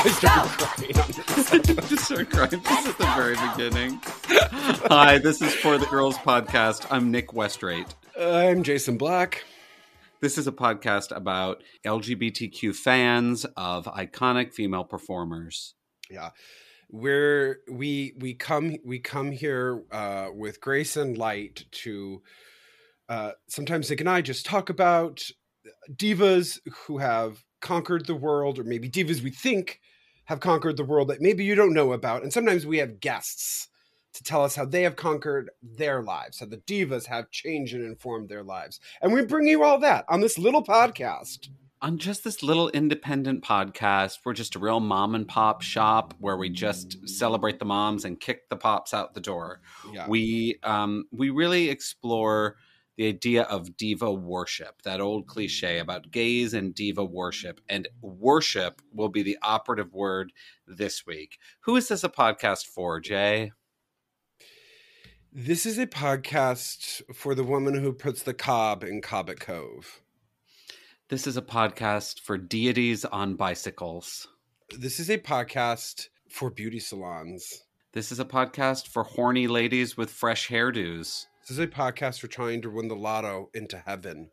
I started crying on this. Just start crying. This is the very beginning. Hi, this is For the Girls podcast. I'm Nick Westrate. I'm Jason Black. This is a podcast about LGBTQ fans of iconic female performers. Yeah. We're we we come we come here uh with grace and light to uh sometimes Nick and I just talk about divas who have conquered the world, or maybe divas we think have conquered the world that maybe you don't know about. And sometimes we have guests to tell us how they have conquered their lives, how the divas have changed and informed their lives. And we bring you all that on this little podcast. On just this little independent podcast, we're just a real mom and pop shop where we just celebrate the moms and kick the pops out the door. Yeah. We um, we really explore the idea of diva worship, that old cliche mm-hmm. about gays and diva worship. And worship will be the operative word this week. Who is this a podcast for, Jay? This is a podcast for the woman who puts the cob in Cabot Cove. This is a podcast for deities on bicycles. This is a podcast for beauty salons. This is a podcast for horny ladies with fresh hairdos. This is a podcast for trying to win the lotto into heaven.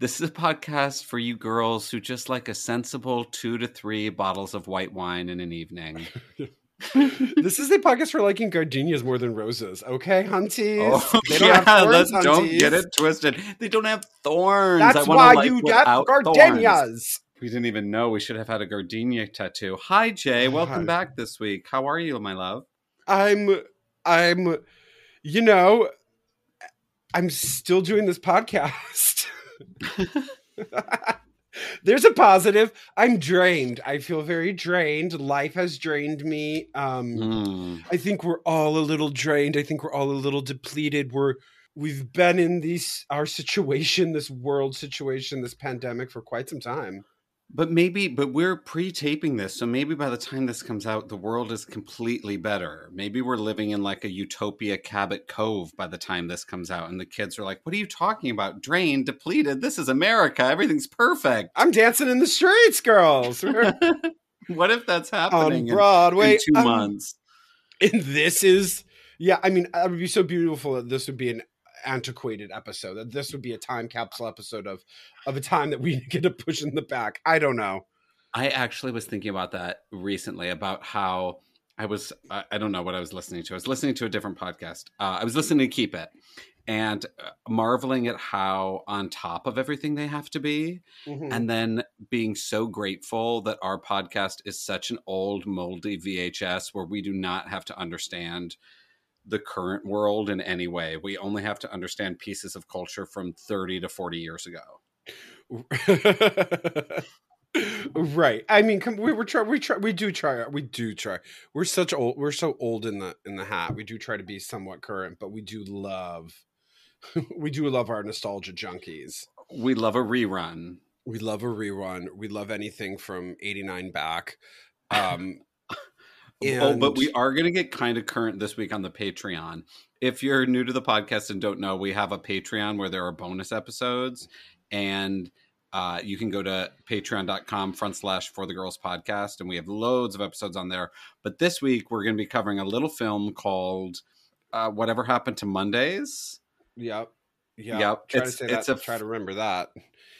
This is a podcast for you girls who just like a sensible two to three bottles of white wine in an evening. this is a podcast for liking gardenias more than roses. Okay, hunties. Oh, They don't yeah, have thorns, let's don't hunties. get it twisted. They don't have thorns. That's why like you got without thorns. gardenias. We didn't even know we should have had a gardenia tattoo. Hi, Jay. Welcome Hi. back this week. How are you, my love? I'm, I'm, you know, I'm still doing this podcast. There's a positive. I'm drained. I feel very drained. Life has drained me. Um, Hmm. I think we're all a little drained. I think we're all a little depleted. We're we've been in these our situation, this world situation, this pandemic for quite some time. But maybe, but we're pre-taping this, so maybe by the time this comes out, the world is completely better. Maybe we're living in like a utopia Cabot Cove by the time this comes out, and the kids are like, "What are you talking about? Drained, depleted. This is America. Everything's perfect." I'm dancing in the streets, girls. What if that's on happening in, Broadway. in two Um, months? and this is yeah, I mean, it would be so beautiful that this would be an antiquated episode. That this would be a time capsule episode of of a time that we get to push in the back. I don't know. I actually was thinking about that recently about how I was, I, don't know what I was listening to. I was listening to a different podcast. Uh, I was listening to Keep It and uh, marveling at how on top of everything they have to be. Mhm. And then being so grateful that our podcast is such an old, moldy VHS where we do not have to understand the current world in any way. We only have to understand pieces of culture from 30 to 40 years ago. right. I mean, come, we were try. We try. We do try. We do try. We're such old. We're so old in the in the hat. We do try to be somewhat current, but we do love. we do love our nostalgia junkies. We love a rerun. We love a rerun. We love anything from '89 back. Um, oh, but we are going to get kind of current this week on the Patreon. If you're new to the podcast and don't know, we have a Patreon where there are bonus episodes, and uh, you can go to patreon.com front slash for the girls podcast, and we have loads of episodes on there. But this week, we're going to be covering a little film called uh, Whatever Happened to Mondays. Yep. Yep. Yep, Try it's- to it's a try to remember that.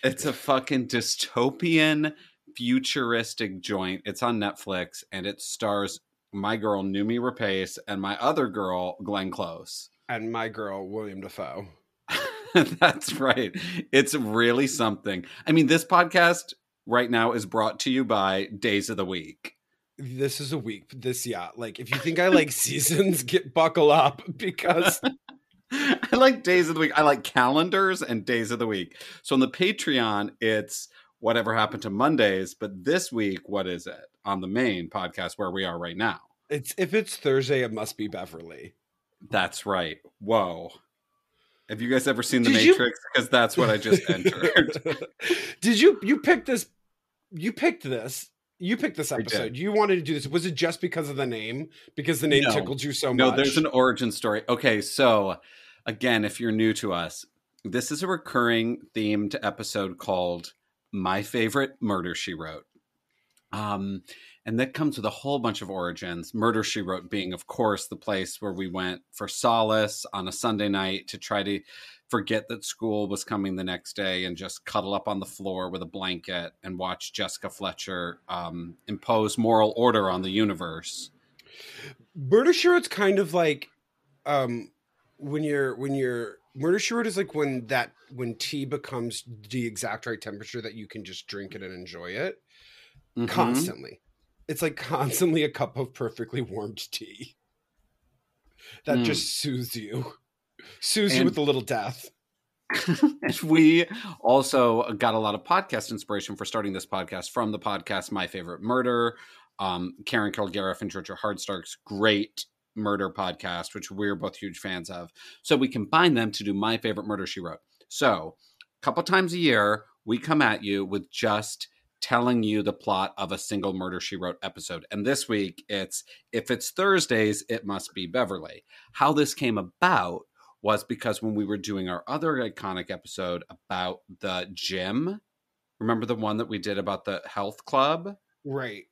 It's a fucking dystopian, futuristic joint. It's on Netflix, and it stars my girl Noomi Rapace and my other girl Glenn Close. And my girl, William Dafoe. That's right. It's really something. I mean, this podcast right now is brought to you by Days of the Week. This is a week. This, yeah. Like, if you think I like seasons, get buckle up because I like days of the week. I like calendars and days of the week. So on the Patreon, it's whatever happened to Mondays. But this week, what is it on the main podcast where we are right now? It's if it's Thursday, it must be Beverly. That's right. Whoa. Have you guys ever seen The Did you- Matrix? Because that's what I just entered. Did you you picked this? You picked this. You picked this episode. You wanted to do this. Was it just because of the name? Because the name No. tickled you so no, much? No, there's an origin story. Okay, so again, if you're new to us, this is a recurring themed episode called My Favorite Murder She Wrote. Um, and that comes with a whole bunch of origins. Murder She Wrote being, of course, the place where we went for solace on a Sunday night to try to forget that school was coming the next day and just cuddle up on the floor with a blanket and watch Jessica Fletcher um, impose moral order on the universe. Murder She Wrote's kind of like um, when you're when you're Murder She Wrote is like when that when tea becomes the exact right temperature that you can just drink it and enjoy it Mhm. constantly. It's like constantly a cup of perfectly warmed tea that Mm. just soothes you, soothes you with a little death. and we also got a lot of podcast inspiration for starting this podcast from the podcast My Favorite Murder, um, Karen Kilgariff and Georgia Hardstark's great murder podcast, which we're both huge fans of. So we combine them to do My Favorite Murder She Wrote. So a couple times a year, we come at you with just telling you the plot of a single Murder She Wrote episode. And this week, it's if it's Thursdays, it must be Beverly. How this came about was because when we were doing our other iconic episode about the gym, remember the one that we did about the health club? Right.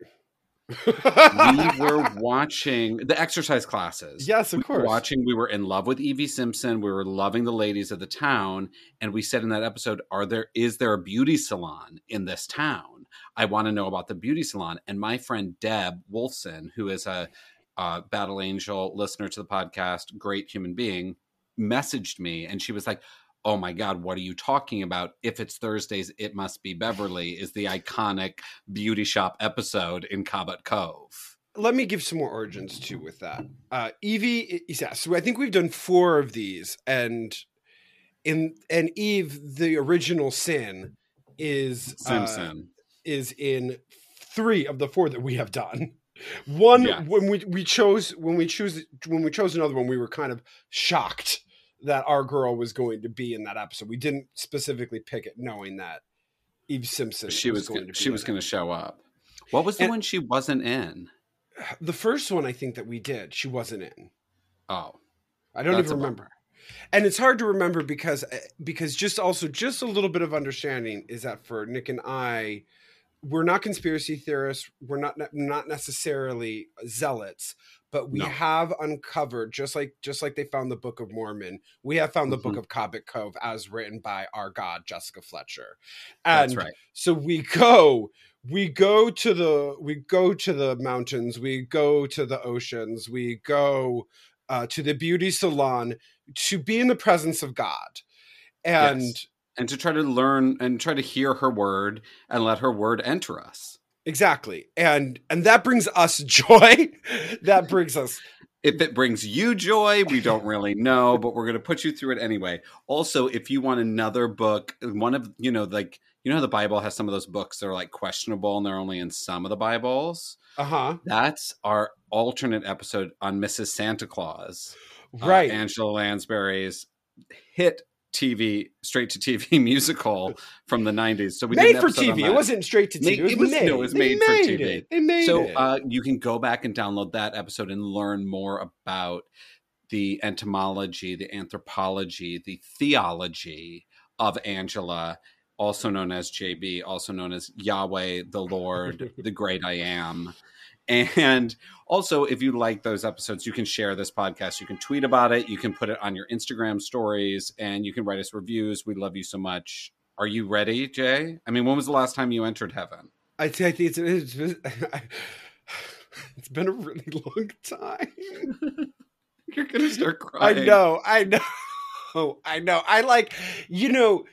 We were watching the exercise classes. yes, of We course. watching, we were in love with Evie Simpson. We were loving the ladies of the town, and we said in that episode, "Are there is there a beauty salon in this town? I want to know about the beauty salon." And my friend Deb Wolfson, who is a uh, Battle Angel listener to the podcast, great human being, messaged me, and she was like. Oh my God, what are you talking about? If it's Thursdays, it must be Beverly, is the iconic beauty shop episode in Cabot Cove. let me give some more origins too with that. Uh, Evie, yeah. So I think we've done four of these, and in and Eve, the original sin is uh, Simpson. Is in three of the four that we have done. One when we we chose when we choose when we chose another one, we were kind of shocked that our girl was going to be in that episode. We didn't specifically pick it, knowing that Eve Simpson she was going to be she was going to show up. What was the And- one she wasn't in? The first one I think that we did, she wasn't in. Oh, I don't even a bummer. remember. And it's hard to remember because eh, because just also just a little bit of understanding is that for Nick and I, we're not conspiracy theorists. We're not not necessarily zealots, but we No. have uncovered just like just like they found the Book of Mormon. We have found the Book Mhm. of Cabot Cove as written by our God Jessica Fletcher. that's And right. so we go we go to the we go to the mountains we go to the oceans we go uh, to the beauty salon to be in the presence of god and Yes. And to try to learn and try to hear her word and let her word enter us. exactly and and that brings us joy that brings us If it brings you joy, we don't really know, but we're going to put you through it anyway. Also, if you want another book, one of, you know, like, you know how the Bible has some of those books that are like questionable and they're only in some of the Bibles? uh-huh That's our alternate episode on Mrs. Santa Claus. uh, right Angela Lansbury's hit TV, straight to TV musical from the 90s. So we did made for tv it wasn't straight to tv it it was, was- made no, it was They made for TV. it. they made So uh, you can go back and download that episode and learn more about the entomology, the anthropology, the theology of Angela, also known as JB, also known as Yahweh, the Lord, the Great I Am. And also, if you like those episodes, you can share this podcast. You can tweet about it. You can put it on your Instagram stories and you can write us reviews. We love you so much. Are you ready, Jay? I mean, when was the last time you entered heaven? I think it's, it's, it's been a really long time You're gonna start crying. I know, I know, I know. I like, you know,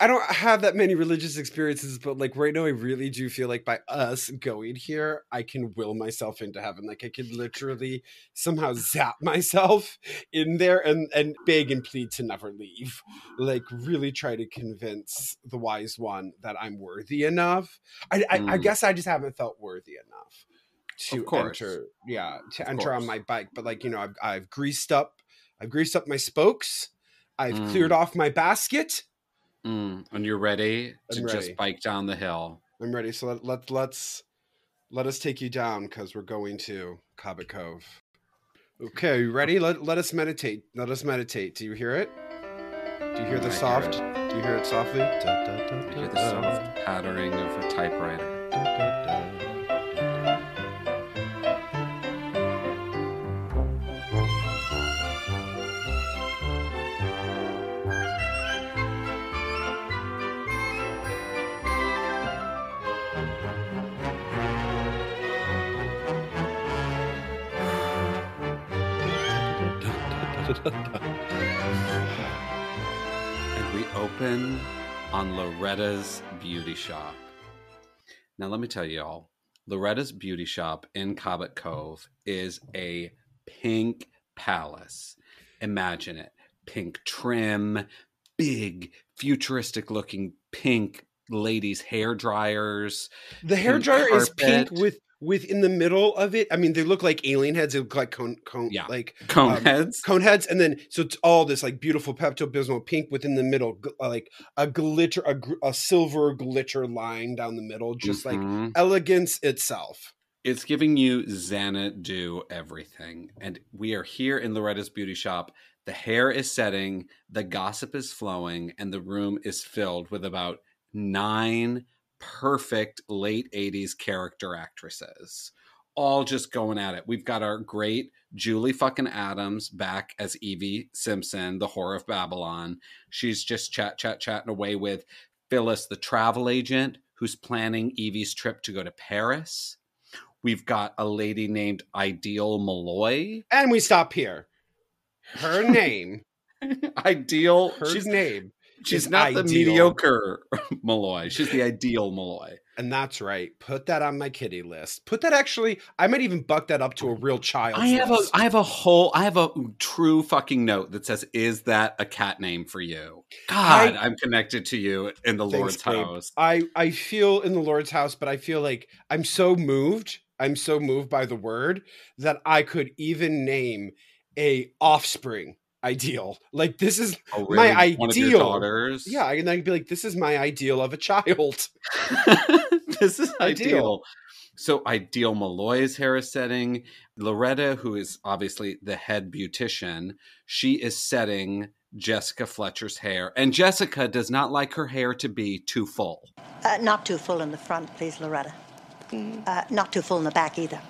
I don't have that many religious experiences, but like right now, I really do feel like by us going here, I can will myself into heaven. Like I could literally somehow zap myself in there and and beg and plead to never leave. Like really try to convince the wise one that I'm worthy enough. I I, I Mm. guess I just haven't felt worthy enough to enter. Yeah, to Of enter on my bike. But like you know, I've I've greased up, I've greased up my spokes. I've Mm. cleared off my basket. Mm, and you're ready to I'm just ready. bike down the hill. I'm ready. So let, let let's let us take you down because we're going to Cabot Cove. Okay, are you ready? Let let us meditate. Let us meditate. Do you hear it? Do you hear the I hear soft? Do you hear it softly? Da, da, da, You hear the soft pattering of a typewriter. And we open on Loretta's beauty shop. Now, let me tell you all Loretta's beauty shop in Cabot Cove is a pink palace. Imagine it pink trim, big, futuristic looking pink ladies' hair dryers. The hair dryer is pink with with in the middle of it. I mean, they look like alien heads. They look like cone cone Yeah. like Cone um, heads. cone heads, and then so it's all this like beautiful Pepto Bismol pink within the middle, gl- uh, like a glitter, a, gr- a silver glitter line down the middle, just like Mhm. elegance itself. It's giving you Xanadu everything. And we are here in Loretta's beauty shop. The hair is setting, the gossip is flowing, and the room is filled with about nine perfect late 80s character actresses. All just going at it. We've got our great Julie fucking Adams back as Evie Simpson, the whore of Babylon. She's just chat, chat, chatting away with Phyllis, the travel agent, who's planning Evie's trip to go to Paris. We've got a lady named Ideal Malloy. And we stop here. Her name, Ideal. her she's name, she's not the mediocre Malloy. She's the ideal Malloy. and that's right. Put that on my kitty list. Put that actually. I might even buck that up to a real child. I have a list. I have a whole I have a true fucking note that says, "Is that a cat name for you?" God, I, am connected to you in the Lord's babe. house. I I feel in the Lord's house, but I feel like I'm so moved. I'm so moved by the word that I could even name a offspring ideal. Like this is Oh, my One of your ideal- daughters. yeah, and I'd be like, this is my ideal of a child. this is Ideal. ideal. So ideal Malloy's hair is setting. Loretta, who is obviously the head beautician, she is setting Jessica Fletcher's hair. And Jessica does not like her hair to be too full. Uh, not too full in the front, please, Loretta. Uh, not too full in the back either.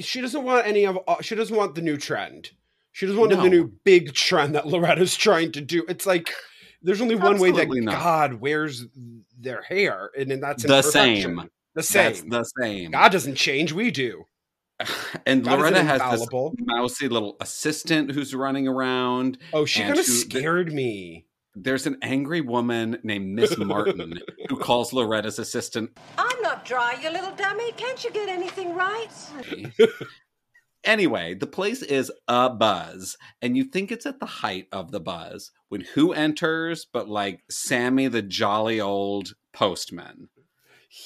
She doesn't want any of. uh, She doesn't want the new trend. She doesn't want No. the new big trend that Loretta's trying to do. It's like there's only one way that not. God wears their hair, and then that's The same. The same. That's the same. God doesn't change. We do. and God Loretta isn't has this infallible. mousy little assistant who's running around. Oh, she kind of who- scared me. There's an angry woman named Miss Martin who calls Loretta's assistant I'm not dry, you little dummy. Can't you get anything right? Anyway, the place is a buzz, and you think it's at the height of the buzz when who enters but like Sammy the jolly old postman.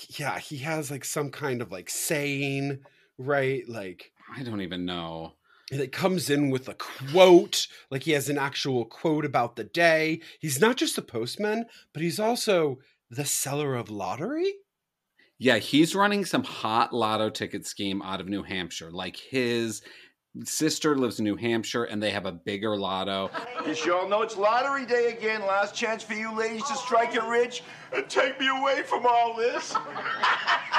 Yeah, he has like some kind of like saying, right? Like I don't even know. it comes in with a quote, like he has an actual quote about the day. He's not just the postman, but he's also the seller of lottery. Yeah, he's running some hot lotto ticket scheme out of New Hampshire. Like his sister lives in New Hampshire and they have a bigger lotto. You sure know it's lottery day again. Last chance for you ladies to strike it rich and take me away from all this.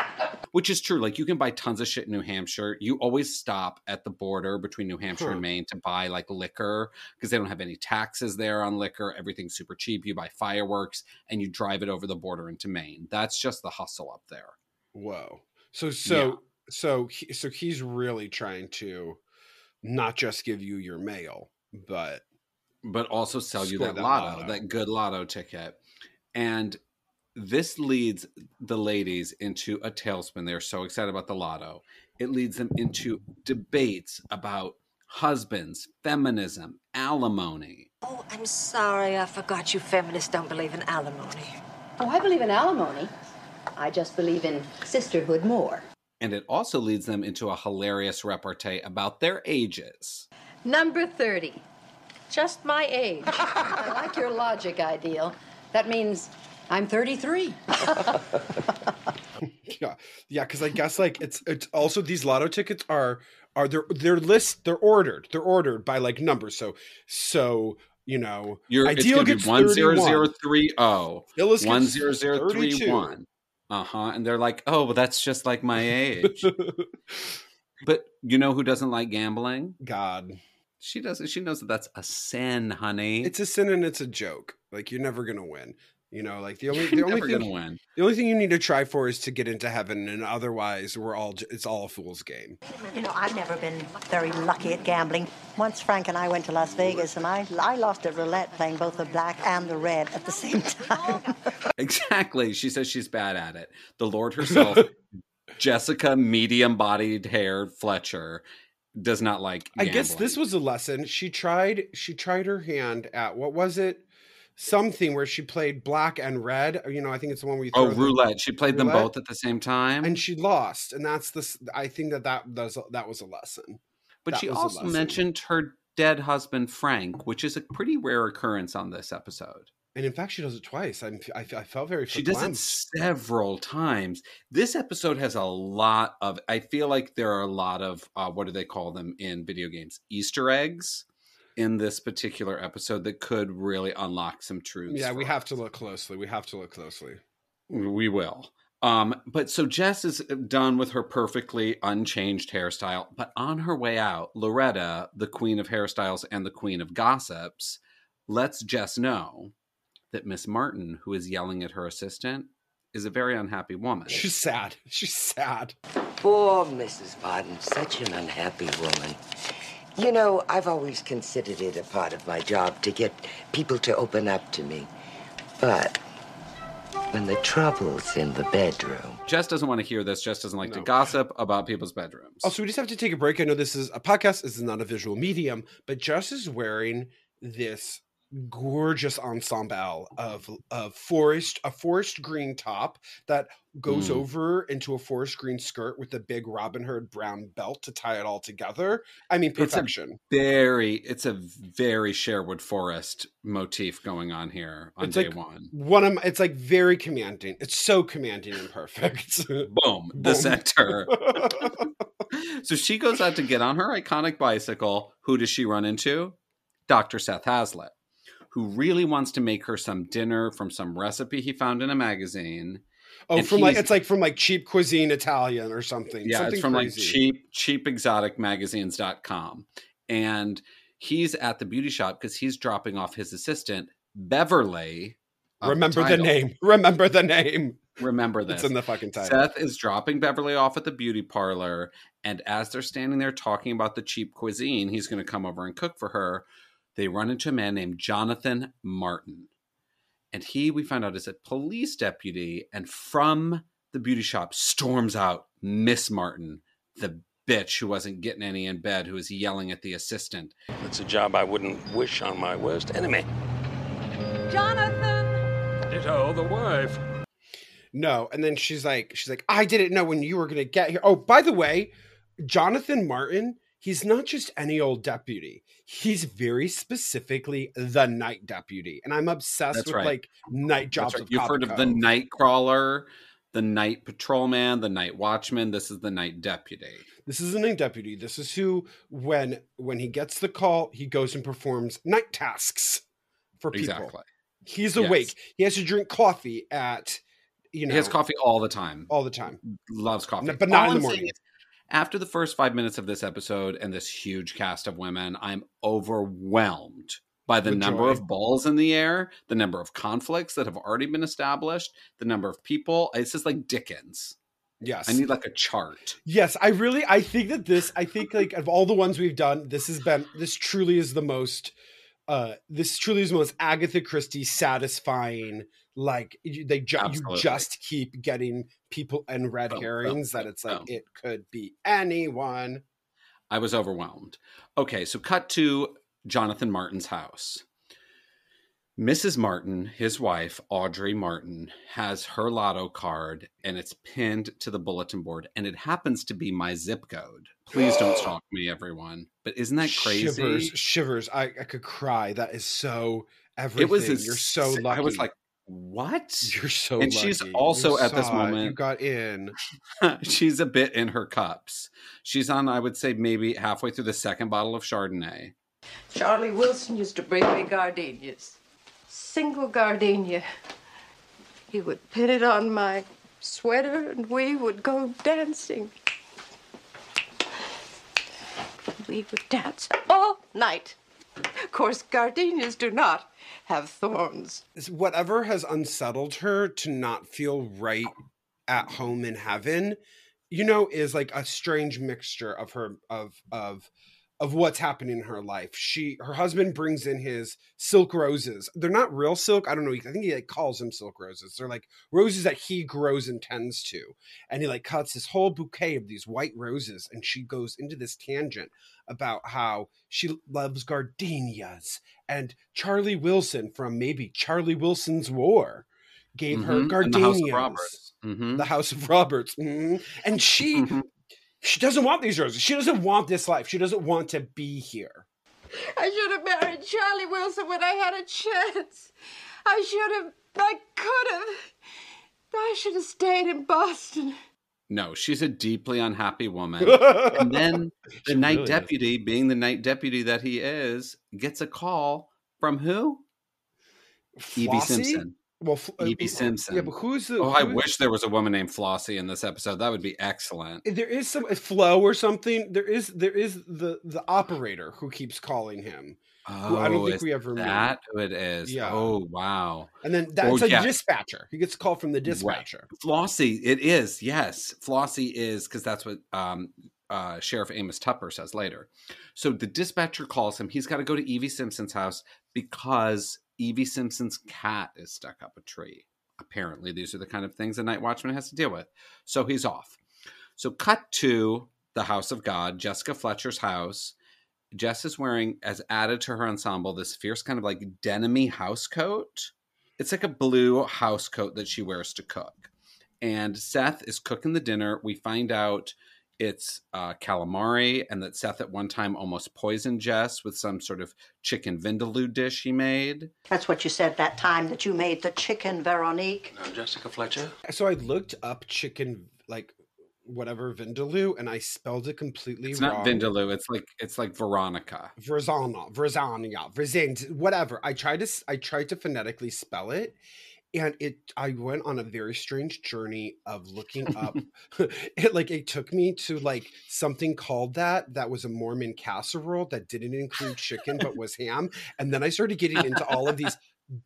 Which is true. Like you can buy tons of shit in New Hampshire. You always stop at the border between New Hampshire and hmm. Maine to buy like liquor because they don't have any taxes there on liquor. Everything's super cheap. You buy fireworks and you drive it over the border into Maine. That's just the hustle up there. Whoa. So so so he, so he's really trying to not just give you your mail, but But also sell you that, that lotto, lotto. that good lotto ticket. And this leads the ladies into a tailspin. They're so excited about the lotto. It leads them into debates about husbands, feminism, alimony. Oh, I'm sorry. I forgot you feminists don't believe in alimony. Oh, I believe in alimony. I just believe in sisterhood more. And it also leads them into a hilarious repartee about their ages. Number 30. Just my age. I like your logic, Ideal. That means I'm 33. yeah, yeah, because I guess like it's it's also these lotto tickets are are they're they're list they're ordered they're ordered by like numbers. So so you know You're, ideal it's gets going to be 31. 10030. Phyllis gets 10031. Uh huh. And they're like, oh, well, that's just like my age. but you know who doesn't like gambling? God, She doesn't. She knows that that's a sin, honey. it's a sin and it's a joke. Like you're never gonna win. You know, like the only the only thing win. the only thing you need to try for is to get into heaven, and otherwise, we're all it's all a fool's game. You know, I've never been very lucky at gambling. Once Frank and I went to Las Vegas, and I, I lost at roulette playing both the black and the red at the same time. Exactly. She says she's bad at it. The Lord herself, Jessica, medium bodied hair Fletcher, does not like. I guess this was a lesson. She tried she tried her hand at what was it? Something where she played black and red. You know, I think it's the one where you Oh, roulette. She played them both at the same time. and she lost, and that's this. I think that that does that was a lesson. but that she also mentioned her dead husband, Frank, which is a pretty rare occurrence on this episode. And in fact, she does it twice. I'm, I, I felt very. She does it several times. This episode has a lot of. I feel like there are a lot of uh, what do they call them in video games? Easter eggs in this particular episode that could really unlock some truths. Yeah, we for have to look closely. We have to look closely. We will. Um, but so Jess is done with her perfectly unchanged hairstyle. But on her way out, Loretta, the queen of hairstyles and the queen of gossips, lets Jess know that Miss Martin, who is yelling at her assistant, is a very unhappy woman. She's sad. She's sad. Poor Mrs. Martin, such an unhappy woman. You know, I've always considered it a part of my job to get people to open up to me. But when the trouble's in the bedroom, Jess doesn't want to hear this. Jess doesn't like to gossip about people's bedrooms. Also, we just have to take a break. I know this is a podcast. This is not a visual medium, but Jess is wearing this gorgeous ensemble of of forest a forest green top that goes Mm. over into a forest green skirt with a big Robin Hood brown belt to tie it all together. I mean, It's a- perfection. very, it's a very Sherwood Forest motif going on here on It's day like one. One of my, it's like very commanding. It's so commanding and perfect. Boom, the Boom. center. so she goes out to get on her iconic bicycle. Who does she run into? Dr. Seth Hazlitt, who really wants to make her some dinner from some recipe he found in a magazine. oh, And from like it's like from like cheap cuisine Italian or something. Yeah, something it's from crazy. like cheap, cheap exotic magazines.com. And he's at the beauty shop because he's dropping off his assistant, Beverly. Remember the title. name. Remember the name. Remember this. It's in the fucking title. Seth is dropping Beverly off at the beauty parlor, and as they're standing there talking about the cheap cuisine he's going to come over and cook for her, they run into a man named Jonathan Martin. And he, we find out, is a police deputy, and from the beauty shop storms out Miss Martin, the bitch who wasn't getting any in bed, who was yelling at the assistant. It's a job I wouldn't wish on my worst enemy. Jonathan! Ditto the wife. No, and then she's like, she's like, I didn't know when you were gonna get here. Oh, by the way, Jonathan Martin, he's not just any old deputy. He's very specifically the night deputy, and I'm obsessed That's with right. like night jobs. Right. You've heard of the night crawler, the night patrolman, the night watchman. This is the night deputy. This is the night deputy. This is who, when when he gets the call, he goes and performs night tasks for people. Exactly. He's Yes. awake. He has to drink coffee at, you know, he has coffee all the time. all the time. loves coffee, No, but not All in the I'm saying morning. After the first five minutes of this episode and this huge cast of women, I'm overwhelmed by the number joy. of balls in the air, the number of conflicts that have already been established, the number of people. It's just like Dickens. Yes. I need like a chart. Yes, I really I think that this I think like of all the ones we've done, this has been this truly is the most uh this truly is the most Agatha Christie satisfying like you- they ju- you just keep getting people and red boom, herrings that it's like boom. it could be anyone. I was overwhelmed. Okay, so cut to Jonathan Martin's house. Mrs. Martin, his wife, Audrey Martin, has her lotto card and it's pinned to the bulletin board, and it happens to be my zip code. Please don't stalk me, everyone. But isn't that crazy? Shivers, shivers. I, I could cry. That is so everything. it was. You're so lucky. I was like, what? you're so and she's also You at this moment. You got in. She's a bit in her cups. She's on, I would say, maybe halfway through the second bottle of Chardonnay. Charlie Wilson used to bring me gardenias. Single gardenia. He would pin it on my sweater and we would go dancing. We would dance all night. Of course, gardenias do not have thorns. Whatever has unsettled her to not feel right at home in heaven, you know, is like a strange mixture of her of of of what's happening in her life. She her husband brings in his silk roses. They're not real silk. I don't know. I think he like calls them silk roses. They're like roses that he grows and tends to. And he like cuts this whole bouquet of these white roses and she goes into this tangent about how she loves gardenias and Charlie Wilson from maybe Charlie Wilson's War gave her Mhm, and the gardenias. House of Roberts. Mhm. The House of Roberts. Mhm. And she she doesn't want these roses. She doesn't want this life. She doesn't want to be here. I should have married Charlie Wilson when I had a chance. I should have. I could have. I should have stayed in Boston. No, she's a deeply unhappy woman. and then the She night really is. deputy, being the night deputy that he is, gets a call from who? Evie Simpson. Well, F- uh, Evie Simpson. Yeah, but who's the? Oh, I who's- wish there was a woman named Flossie in this episode. That would be excellent. there is some Flo or something. There is there is the the operator who keeps calling him. who I don't Oh, think we ever that who it is. Yeah. Oh, wow. And then that's Oh, a yeah. dispatcher. He gets a call from the dispatcher. Flossie, it is. Yes, Flossie is because that's what um, uh, Sheriff Amos Tupper says later. So the dispatcher calls him. He's got to go to Evie Simpson's house because Evie Simpson's cat is stuck up a tree. Apparently, these are the kind of things a night watchman has to deal with. So he's off. So cut to the house of God, Jessica Fletcher's house. Jess is wearing, as added to her ensemble, this fierce kind of like denimy house coat. It's like a blue house coat that she wears to cook. And Seth is cooking the dinner. We find out it's uh, calamari and that Seth at one time almost poisoned Jess with some sort of chicken vindaloo dish he made. That's what you said that time that you made the chicken, Veronique. Now, Jessica Fletcher. So I looked up chicken like whatever vindaloo, and I spelled it completely It's wrong. not vindaloo. It's like it's like Veronica. Verzana, Verzania, Verzant, whatever. I tried to I tried to phonetically spell it, and it I went on a very strange journey of looking up. it like it took me to like something called that that was a Mormon casserole that didn't include chicken but was ham, and then I started getting into all of these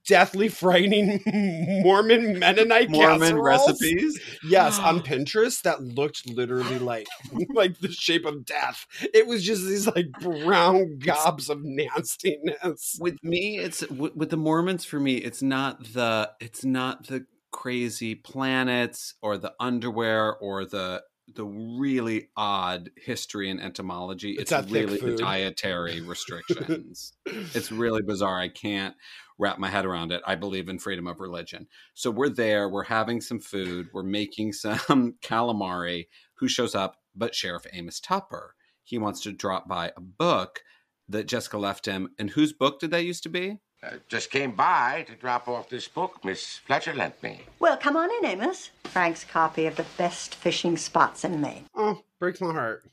deathly frightening Mormon Mennonite Mormon casseroles. recipes. Yes, on Pinterest that looked literally like like the shape of death. It was just these like brown gobs of nastiness. With me, it's with, with the Mormons. For me, it's not the it's not the crazy planets or the underwear or the the really odd history and entomology. It's It's, really the dietary restrictions. it's really bizarre. I can't wrap my head around it. I believe in freedom of religion. So we're there, we're having some food, we're making some calamari. Who shows up but Sheriff Amos Tupper? He wants to drop by a book that Jessica left him. And whose book did that used to be? I just came by to drop off this book Miss Fletcher lent me. Well, come on in, Amos. Frank's copy of the best fishing spots in Maine. Oh, breaks my heart.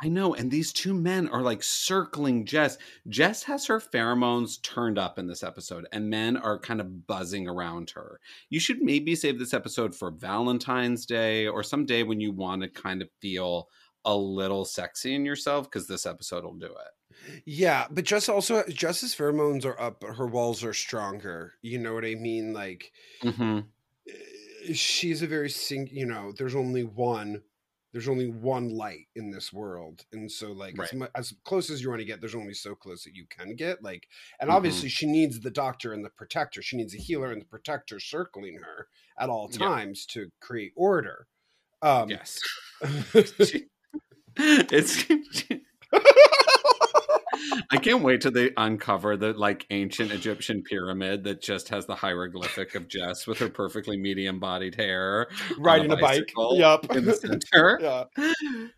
I know, and these two men are like circling Jess. Jess has her pheromones turned up in this episode, and men are kind of buzzing around her. You should maybe save this episode for Valentine's Day or some day when you want to kind of feel a little sexy in yourself, because this episode will do it. Yeah, but Jess also Jess's pheromones are up, but her walls are stronger. You know what I mean? Like Mm-hmm. she's a very sing. You know, there's only one. There's only one light in this world, and so like as, mu- as close as you want to get, there's only so close that you can get. Like, and Mhm. obviously she needs the doctor and the protector. She needs a healer and the protector circling her at all Yeah. times to create order. Um, Yes. it's I can't wait till they uncover the like ancient Egyptian pyramid that just has the hieroglyphic of Jess with her perfectly medium bodied hair Riding a bike. bicycle Yup. in the center. yeah.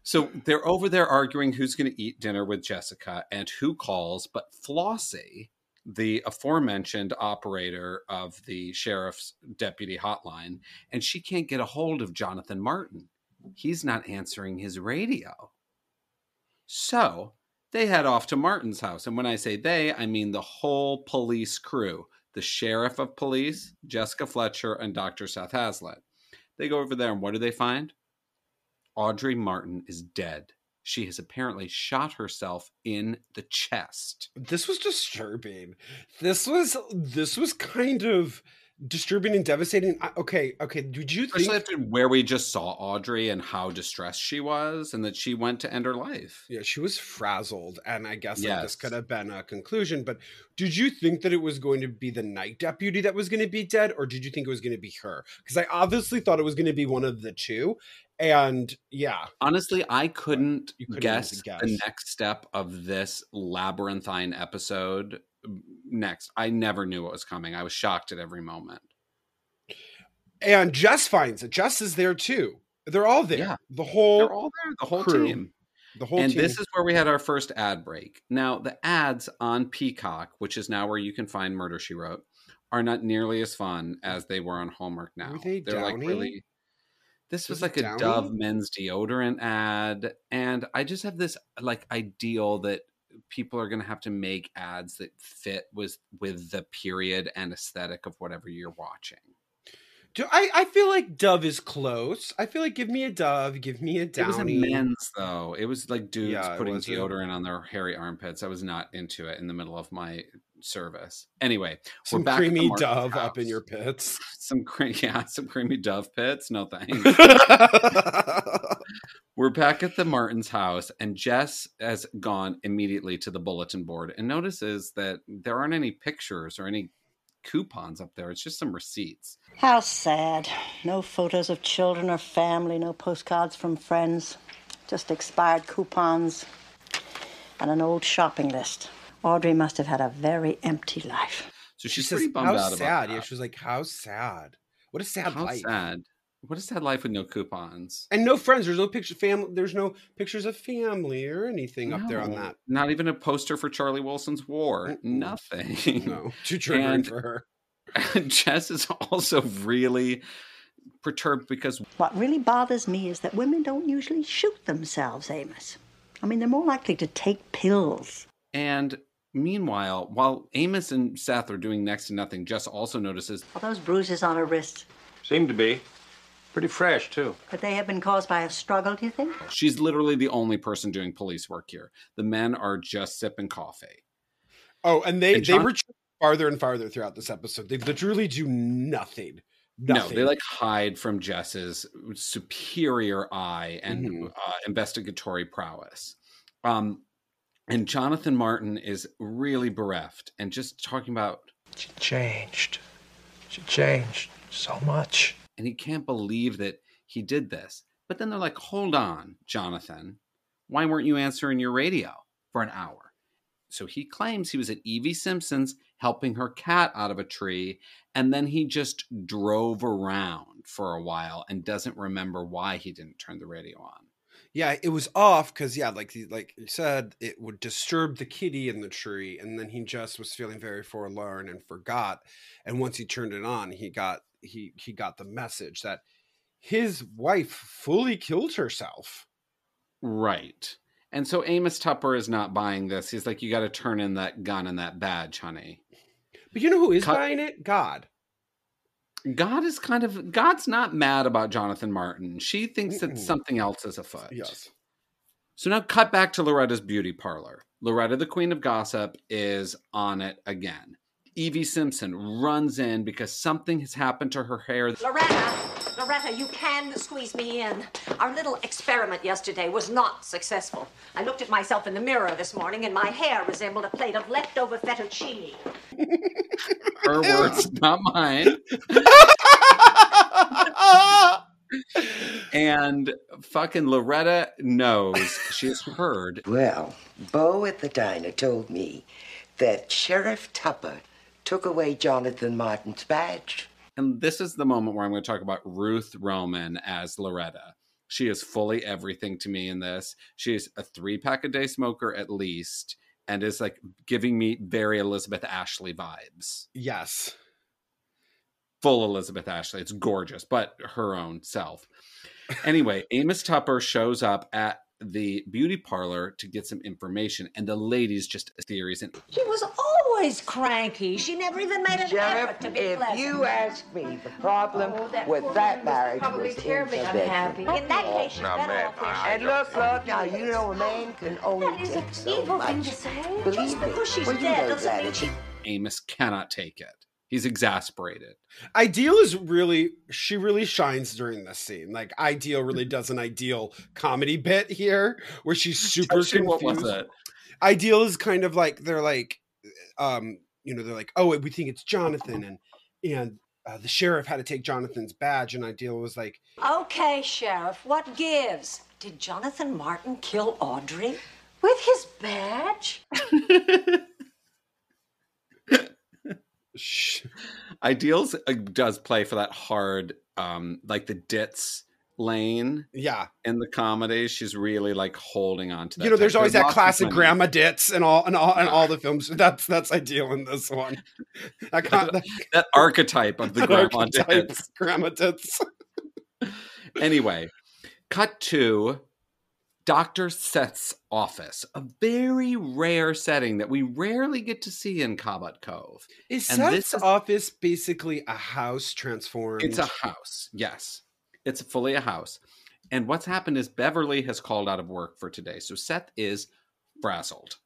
So they're over there arguing who's going to eat dinner with Jessica and who calls, but Flossie, the aforementioned operator of the sheriff's deputy hotline, and she can't get a hold of Jonathan Martin. He's not answering his radio. So they head off to Martin's house. And when I say they, I mean the whole police crew the sheriff of police, Jessica Fletcher, and Dr. Seth Hazlitt. They go over there, and what do they find? Audrey Martin is dead she has apparently shot herself in the chest. This was disturbing. This was this was kind of disturbing and devastating. I, okay, okay. Did you Especially think? after where we just saw Audrey and how distressed she was, and that she went to end her life. Yeah, she was frazzled, and I guess like, this could have been a conclusion. But did you think that it was going to be the night deputy that was going to be dead, or did you think it was going to be her? Because I obviously thought it was going to be one of the two. And yeah, Honestly, I couldn't, couldn't guess, guess. the next step of this labyrinthine episode. Next, I never knew what was coming. I was shocked at every moment. and Jess finds it. Jess is there too. They're all there. Yeah. The whole They're all there, the whole crew. team. the whole and team. this is where we had our first ad break. Now, the ads on Peacock, which is now where you can find Murder She Wrote, are not nearly as fun as they were on Hallmark now. They They're like really. This Was was, like a downy? Dove men's deodorant ad, and I just have this like ideal that people are going to have to make ads that fit with with the period and aesthetic of whatever you're watching. Do I, I feel like Dove is close. I feel like give me a Dove, give me a Downy. It was a men's though. It was like dudes Yeah, putting deodorant on their hairy armpits. I was not into it in the middle of my service. Anyway, Some we're back at the creamy Dove up in your pits. some cream, yeah, some creamy Dove pits. No thanks. we're back at the Martins' house, and Jess has gone immediately to the bulletin board and notices that there aren't any pictures or any coupons up there. It's just some receipts. How sad. No photos of children or family, no postcards from friends, just expired coupons and an old shopping list. Audrey must have had a very empty life. So she she's says, pretty bummed "How out sad?" about Yeah, she was like, "How sad? What a sad How life." sad. What that life with no coupons. And no friends. There's no picture family. There's no pictures of family or anything up there on that. Not even a poster for Charlie Wilson's War. Nothing. No, too triggering And- for her. Jess is also really perturbed because What really bothers me is that women don't usually shoot themselves, Amos. I mean, they're more likely to take pills. and meanwhile, while Amos and Seth are doing next to nothing, Jess also notices Are those bruises on her wrist? Seem to be. Pretty fresh, too. Could they have been caused by a struggle, do you think? she's literally the only person doing police work here. The men are just sipping coffee. Oh, and they And they John- retreat farther and farther throughout this episode. They literally do nothing. No, they like hide from Jess's superior eye and Mhm. uh, investigatory prowess. Um, and Jonathan Martin is really bereft and just talking about, She changed. She changed so much. And he can't believe that he did this. But then they're like, hold on, Jonathan, why weren't you answering your radio for an hour? So he claims he was at Evie Simpson's helping her cat out of a tree, and then he just drove around for a while and doesn't remember why he didn't turn the radio on. Yeah, it was off because yeah, like the- like you said, it would disturb the kitty in the tree, and then he just was feeling very forlorn and forgot. And once he turned it on, he got he he got the message that his wife fully killed herself. Right. And so Amos Tupper is not buying this. He's like, you got to turn in that gun and that badge, honey. But you know who is Cut- buying it? God. God is kind of, God's not mad about Jonathan Martin. She thinks that something else is afoot. Yes. So now cut back to Loretta's beauty parlor. Loretta, the queen of gossip, is on it again. Evie Simpson runs in because something has happened to her hair. Loretta, Loretta, you can squeeze me in. Our little experiment yesterday was not successful. I looked at myself in the mirror this morning and my hair resembled a plate of leftover fettuccine. Her words, not mine. And fucking Loretta knows she's heard. Well, Bo at the diner told me that Sheriff Tupper took away Jonathan Martin's badge. And this is the moment where I'm going to talk about Ruth Roman as Loretta. She is fully everything to me in this. She is a three pack a day smoker at least, and is like giving me very Elizabeth Ashley vibes. Yes. Full Elizabeth Ashley. It's gorgeous, but her own self. Anyway, Amos Tupper shows up at the beauty parlor to get some information, and the ladies just theories. and He was always always cranky. She never even made an Sheriff, effort to be if pleasant. you ask me, the problem Oh, that with that marriage probably was terribly in unhappy. In that case, she's Now, better ma'am, off I- And look, look, now you know a man can only That is take an so evil much. thing to say. Believe Just because she's Well, you dead know doesn't that. mean she. Amos cannot take it. He's exasperated. Ideal is really she really shines during this scene. Like Ideal really does an ideal comedy bit here where she's super Does she? confused. What was it? Ideal is kind of like they're like um you know they're like oh we think it's Jonathan and and uh, the sheriff had to take Jonathan's badge and Ideal was like Okay, Sheriff, what gives? Did Jonathan Martin kill Audrey? With his badge? Ideals uh, does play for that hard, um, like the ditz lane yeah in the comedy. She's really like holding on to that. you know there's always that classic grandma ditz and all and all and all the films that's that's ideal in this one that, that that archetype of the grandma ditz. grandma ditz Anyway, cut to Dr. Seth's office, a very rare setting that we rarely get to see in Cabot Cove. is And Seth's this is- office basically a house transformed It's a house. Yes. It's fully a house. And what's happened is Beverly has called out of work for today. So Seth is frazzled.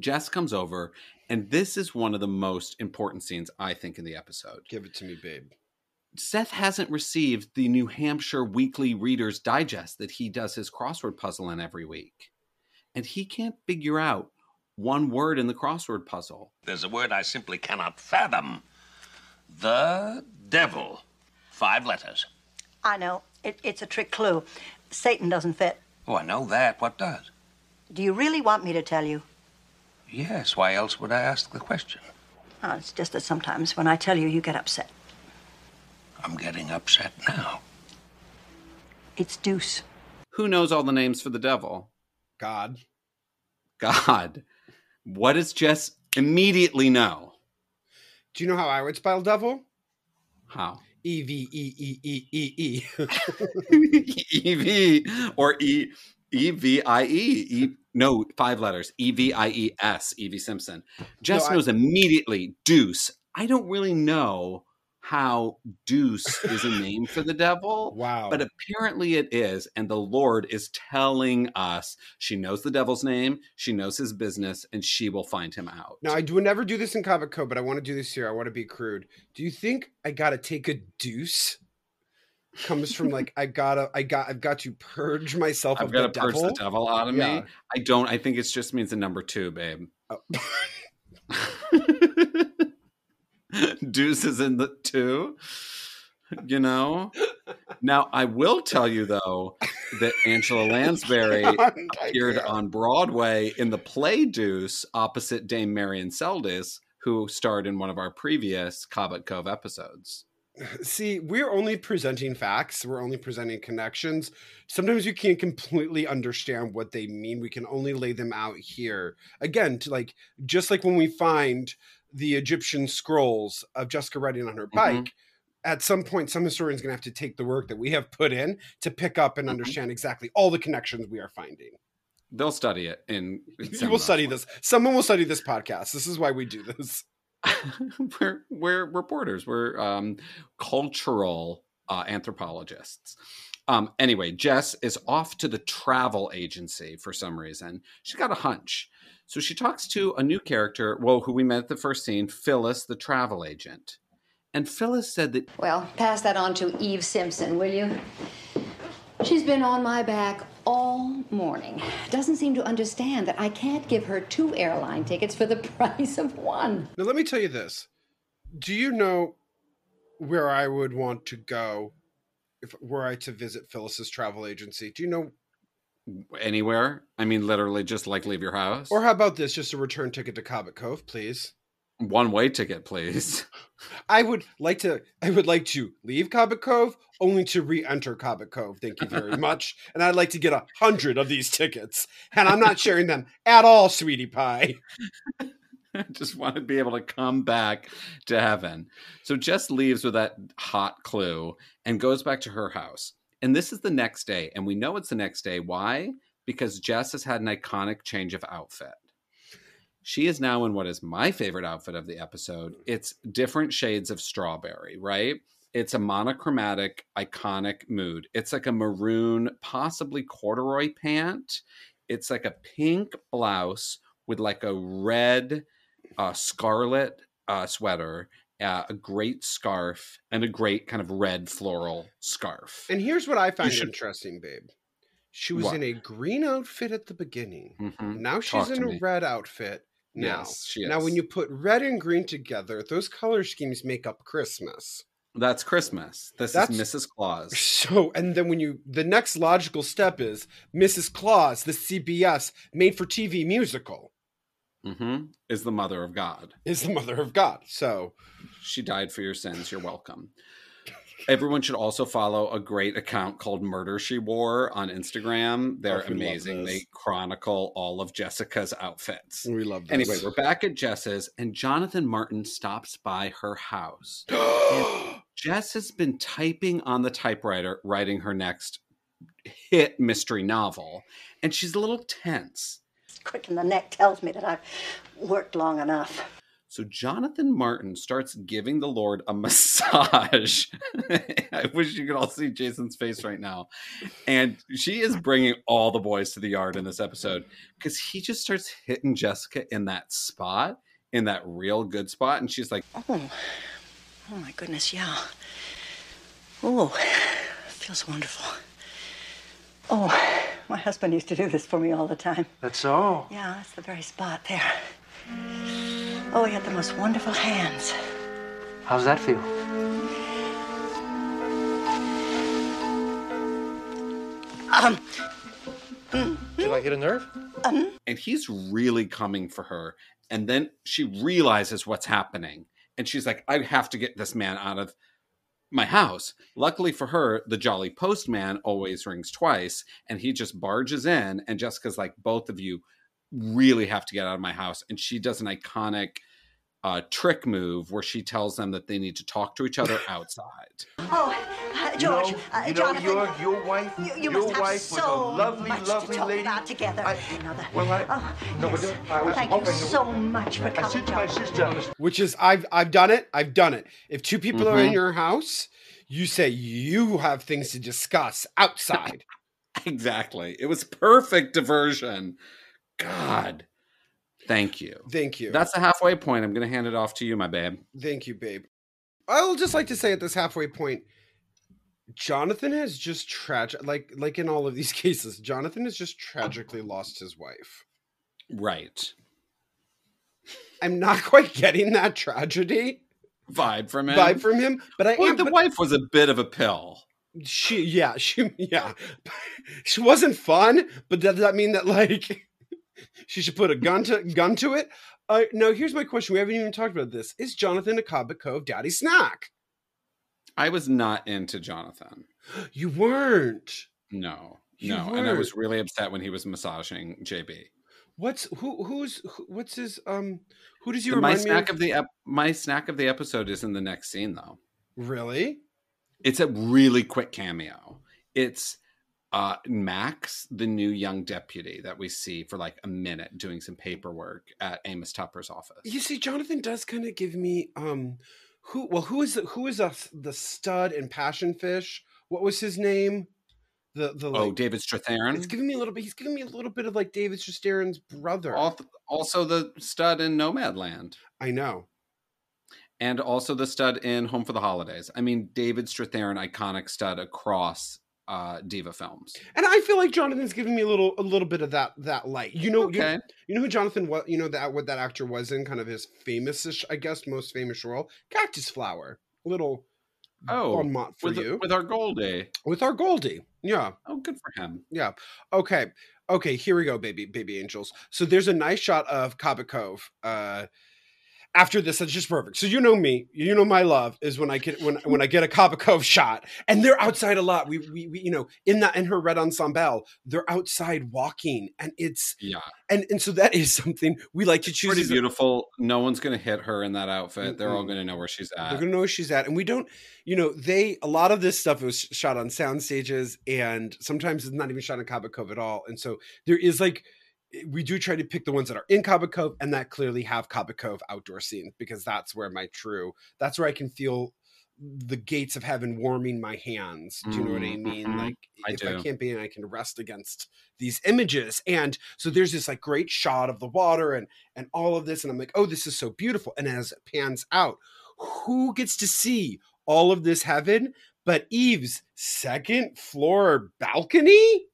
Jess comes over, and this is one of the most important scenes, I think, in the episode. give it to me babe Seth hasn't received the New Hampshire Weekly Reader's Digest that he does his crossword puzzle in every week. And he can't figure out one word in the crossword puzzle. There's a word I simply cannot fathom. The devil. Five letters. I know. It, it's a trick clue. Satan doesn't fit. Oh, I know that. What does? Do you really want me to tell you? Yes, why else would I ask the question? Oh, it's just that sometimes when I tell you, you get upset. I'm getting upset now. It's deuce. Who knows all the names for the devil? god God. What does Jess immediately know? do you know how i would spell devil How? e v e e e e e E V or E E V I E. E no, five letters. E V I E S. Evie Simpson. Jess No, I- knows immediately deuce. I don't really know how deuce is a name for the devil. wow But apparently it is, and the Lord is telling us she knows the devil's name, she knows his business, and she will find him out. Now I do never do this in Comic Code, but I want to do this here. I want to be crude. Do you think I gotta take a deuce? Comes from like I gotta I got I've got to purge myself I've got to purge the devil out of Yeah. me. I don't. I think it just means a number two, babe. Oh. Deuce is in the two. You know. Now I will tell you though that Angela Lansbury appeared on Broadway in the play Deuce opposite Dame Marion Seldes, who starred in one of our previous Cabot Cove episodes. See, we're only presenting facts. We're only presenting connections. Sometimes you can't completely understand what they mean. We can only lay them out here. Again, to like just like when we find the Egyptian scrolls of Jessica riding on her Mhm. bike, at some point some historian's are gonna have to take the work that we have put in to pick up and Mhm. understand exactly all the connections we are finding. They'll study it in. in You will study this. Someone will study this podcast. This is why we do this. we're we're reporters. We're um, cultural uh, anthropologists. Um, anyway, Jess is off to the travel agency for some reason. She's got a hunch, so she talks to a new character. Well, who we met at the first scene, Phyllis, the travel agent. And Phyllis said that Well, pass that on to Eve Simpson, will you? She's been on my back all morning. Doesn't seem to understand that I can't give her two airline tickets for the price of one. Now, let me tell you this. Do you know where I would want to go if were I to visit Phyllis's travel agency? Do you know? Anywhere, I mean, literally, just like leave your house Or how about this? Just a return ticket to Cabot Cove, please. one way ticket, please. I would like to. I would like to leave Cabot Cove, only to re-enter Cabot Cove. Thank you very much. and I'd like to get a hundred of these tickets, and I'm not sharing them at all, sweetie pie. I just want to be able to come back to heaven. So Jess leaves with that hot clue and goes back to her house. And this is the next day. And we know it's the next day. Why? Because Jess has had an iconic change of outfit. She is now in what is my favorite outfit of the episode. It's different shades of strawberry, right? It's a monochromatic, iconic mood. It's like a maroon, possibly corduroy pant. It's like a pink blouse with like a red, uh, scarlet uh, sweater, uh, a great scarf, and a great kind of red floral scarf. And here's what I find should- interesting, babe. She was What? in a green outfit at the beginning. Mhm. Now she's Talk in a me. red outfit. Now, Yes, she now when is. you put red and green together, those color schemes make up Christmas. That's Christmas. This That's- is Mrs. Claus. So, and then when you, the next logical step is Mrs. Claus, the CBS made for TV musical, hmm Is the mother of God. is the mother of God. So, She died for your sins. You're welcome. Everyone should also follow a great account called Murder She Wore on Instagram. They're Oh, amazing. They chronicle all of Jessica's outfits. we love this. Anyway, we're back at Jess's, and Jonathan Martin stops by her house. Jess has been typing on the typewriter, writing her next hit mystery novel, and she's a little tense. Quick in the neck tells me that I've worked long enough. So Jonathan Martin starts giving the Lord a massage. I wish you could all see Jason's face right now. And she is bringing all the boys to the yard in this episode because he just starts hitting Jessica in that spot, in that real good spot. And she's like, Oh, oh my goodness, yeah. Oh, feels wonderful. Oh, my husband used to do this for me all the time. That's all. Yeah, that's the very spot there. Oh, he had the most wonderful hands. How's that feel? Um, Did I hit a nerve? Um. and he's really coming for her. And then she realizes what's happening. And she's like, I have to get this man out of my house. Luckily for her, the Jolly Postman always rings twice. And he just barges in. And Jessica's like, both of you really have to get out of my house. And she does an iconic uh, trick move where she tells them that they need to talk to each other outside. oh, uh, George, you know, uh, you know your your wife, you, you your must have wife so was a lovely, much lovely to talk lady. about together. I- Another. well, I- oh, no, but yes. I was Thank you hoping- so much for I coming, said to my sister, which is I've I've done it. I've done it. If two people are in Mhm. your house, you say you have things to discuss outside. exactly. It was perfect diversion. God. Thank you. Thank you. That's the halfway point. I'm going to hand it off to you, my babe. Thank you, babe. I'll just like to say at this halfway point, Jonathan has just tragic like like in all of these cases, Jonathan has just tragically lost his wife. Right. I'm not quite getting that tragedy Vibe from him. vibe from him, but I Well, am the but wife was a bit of a pill. she yeah, she yeah. She wasn't fun, but does that mean that like she should put a gun to gun to it? Uh, no, here's my question. We haven't even talked about this. Is Jonathan a Cobb Cove daddy snack? I was not into Jonathan. You weren't. No. You no. And I was really upset when he was massaging JB. What's who who's who, what's his um who does he The- my remind me of? of the ep- my snack of the episode is in the next scene though. Really? It's a really quick cameo. It's uh, Max, the new young deputy that we see for like a minute doing some paperwork at Amos Tupper's office. You see, Jonathan does kind of give me um who well who is the, who is a, the stud in Passion Fish? What was his name? The the oh, David Strathairn. it's giving me a little bit. He's giving me a little bit of like David Strathairn's brother. Also the stud in Nomadland. I know. And also the stud in Home for the Holidays. I mean, David Strathairn, iconic stud across uh, diva films. And I feel like Jonathan's giving me a little a little bit of that that light. You know, you, Okay. you know who Jonathan what you know that what that actor was in kind of his famous I guess most famous role? Cactus Flower. Little Oh, bon for with, you. with our Goldie. with our Goldie. Yeah. Oh, good for him. Yeah. Okay. Okay. Here we go, baby, baby angels. So there's a nice shot of Cabot Cove. Uh, after this, that's just perfect. So you know me, you know my love is when I get when when I get a Cove shot, and they're outside a lot. We, we we you know in that in her red ensemble, they're outside walking, and it's Yeah. and and so that is something we like to choose. Pretty as a- beautiful. No one's going to hit her in that outfit. They're all to know where she's at. They're gonna know where she's at, and we don't. You know, they a lot of this stuff was shot on sound stages, and sometimes it's not even shot in Cabot Cove at all. And so there is like, we do try to pick the ones that are in Cabot Cove and that clearly have Cabot Cove outdoor scenes because that's where my true that's where I can feel the gates of heaven warming my hands. Do you know what I mean? Mhm. Like I if I do. can't be in, I can rest against these images. And so there's this like great shot of the water and and all of this, and I'm like, oh, this is so beautiful. And as it pans out, who gets to see all of this heaven but Eve's second floor balcony?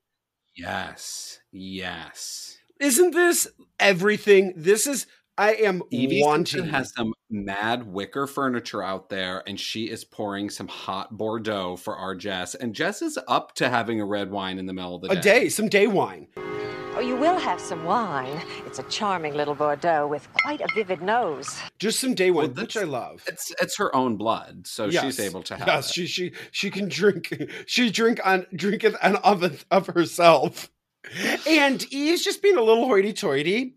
Yes. Yes. Isn't this everything? This is I am Evie wanting Simpson has some mad wicker furniture out there, and she is pouring some hot Bordeaux for our Jess. And Jess is up to having a red wine in the middle of the a day. day, some day wine. Oh, you will have some wine. It's a charming little Bordeaux with quite a vivid nose. Just some day wine, Well, which I love. It's it's her own blood, so she's able to have Yes, it. she she she can drink. She drink on drinketh and of of herself. And Eve's just being a little hoity-toity,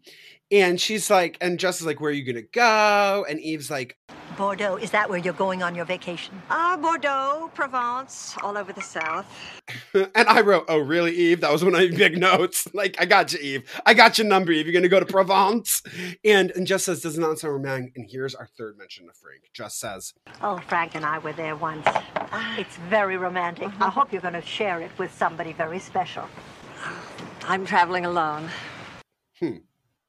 and she's like, and Jess is like, "Where are you gonna go?" And Eve's like, Bordeaux, is that where you're going on your vacation? Ah, Bordeaux, Provence, all over the south. and I wrote, "Oh, really, Eve?" That was one of my big notes. Like, I got you, Eve. I got your number, Eve. You're gonna go to Provence, and and Jess says, "Does not sound romantic." And here's our third mention of Frank. Jess says, Oh, Frank and I were there once. It's very romantic. I hope you're going to share it with somebody very special. I'm traveling alone. "Hmm,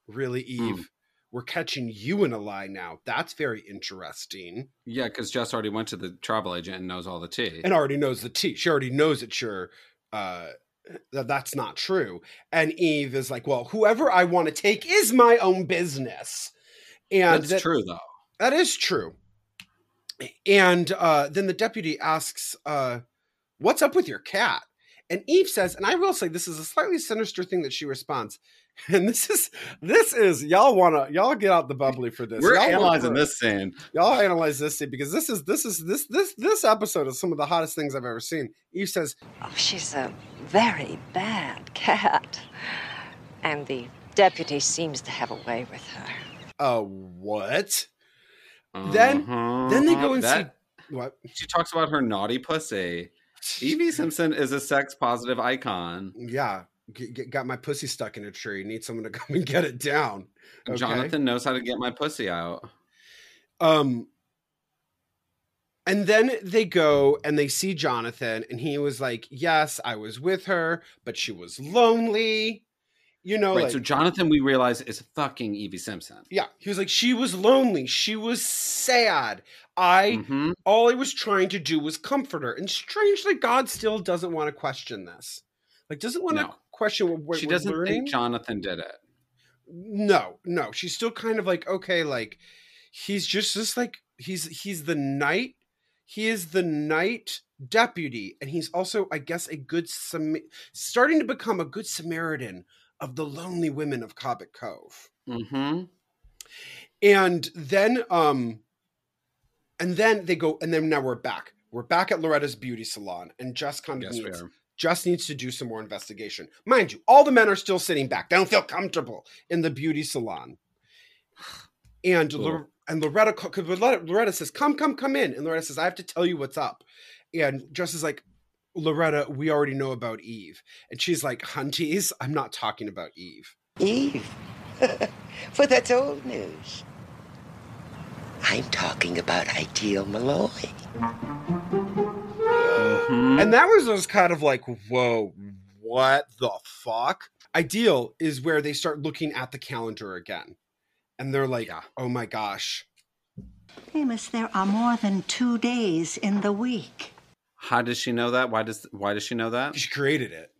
really, Eve? We're catching you in a lie now. That's very interesting." Yeah, because Jess already went to the travel agent and knows all the tea. and already knows the tea. She already knows that you're uh that that's not true. And Eve is like, well, whoever I want to take is my own business. And That's that- true, though. That is true. And uh then the deputy asks, uh, what's up with your cat? And Eve says, and I will say this is a slightly sinister thing that she responds. And this is this is y'all wanna y'all get out the bubbly for this. We're Y'all wanna- analyzing this scene. Y'all analyze this scene because this is this is this this this episode is some of the hottest things I've ever seen. Eve says, Oh, she's a very bad cat. And the deputy seems to have a way with her. "Uh, what?" Then then they go and Uh-huh. That- see what She talks about her naughty pussy. Evie Simpson is a sex positive icon. Yeah, g- g- got my pussy stuck in a tree. Need someone to come and get it down. Okay? Jonathan knows how to get my pussy out. Um, and then they go and they see Jonathan, and he was like, "Yes, I was with her, but she was lonely." You know, right. like, so Jonathan, we realize, is fucking Evie Simpson. yeah, he was like, "She was lonely. She was sad. I Mhm. all I was trying to do was comfort her." And strangely, God still doesn't want to question this. Like, doesn't want to question what what She we're doesn't learning. think Jonathan did it. no no she's still kind of like okay like he's just just like he's he's the night he is the night deputy and he's also i guess a good Sam- starting to become a good samaritan of the lonely women of cabot cove. Mm-hmm. and then um and then they go and then now we're back. We're back at loretta's beauty salon and just kind of Yes, needs just needs to do some more investigation. Mind you all the men are still sitting back. They don't feel comfortable in the beauty salon. And Cool. Lor- and loretta loretta, loretta says come come come in. And loretta says i have to tell you what's up. And just is like loretta we already know about eve and she's like hunties i'm not talking about eve Eve. well, that's old news. I'm talking about Ideal Molloy. Mm-hmm. And that was just kind of like, whoa, what the fuck? Ideal is where they start looking at the calendar again. And they're like, oh my gosh. Amos, there are more than two days in the week. How does she know that? Why does Why does she know that? She created it.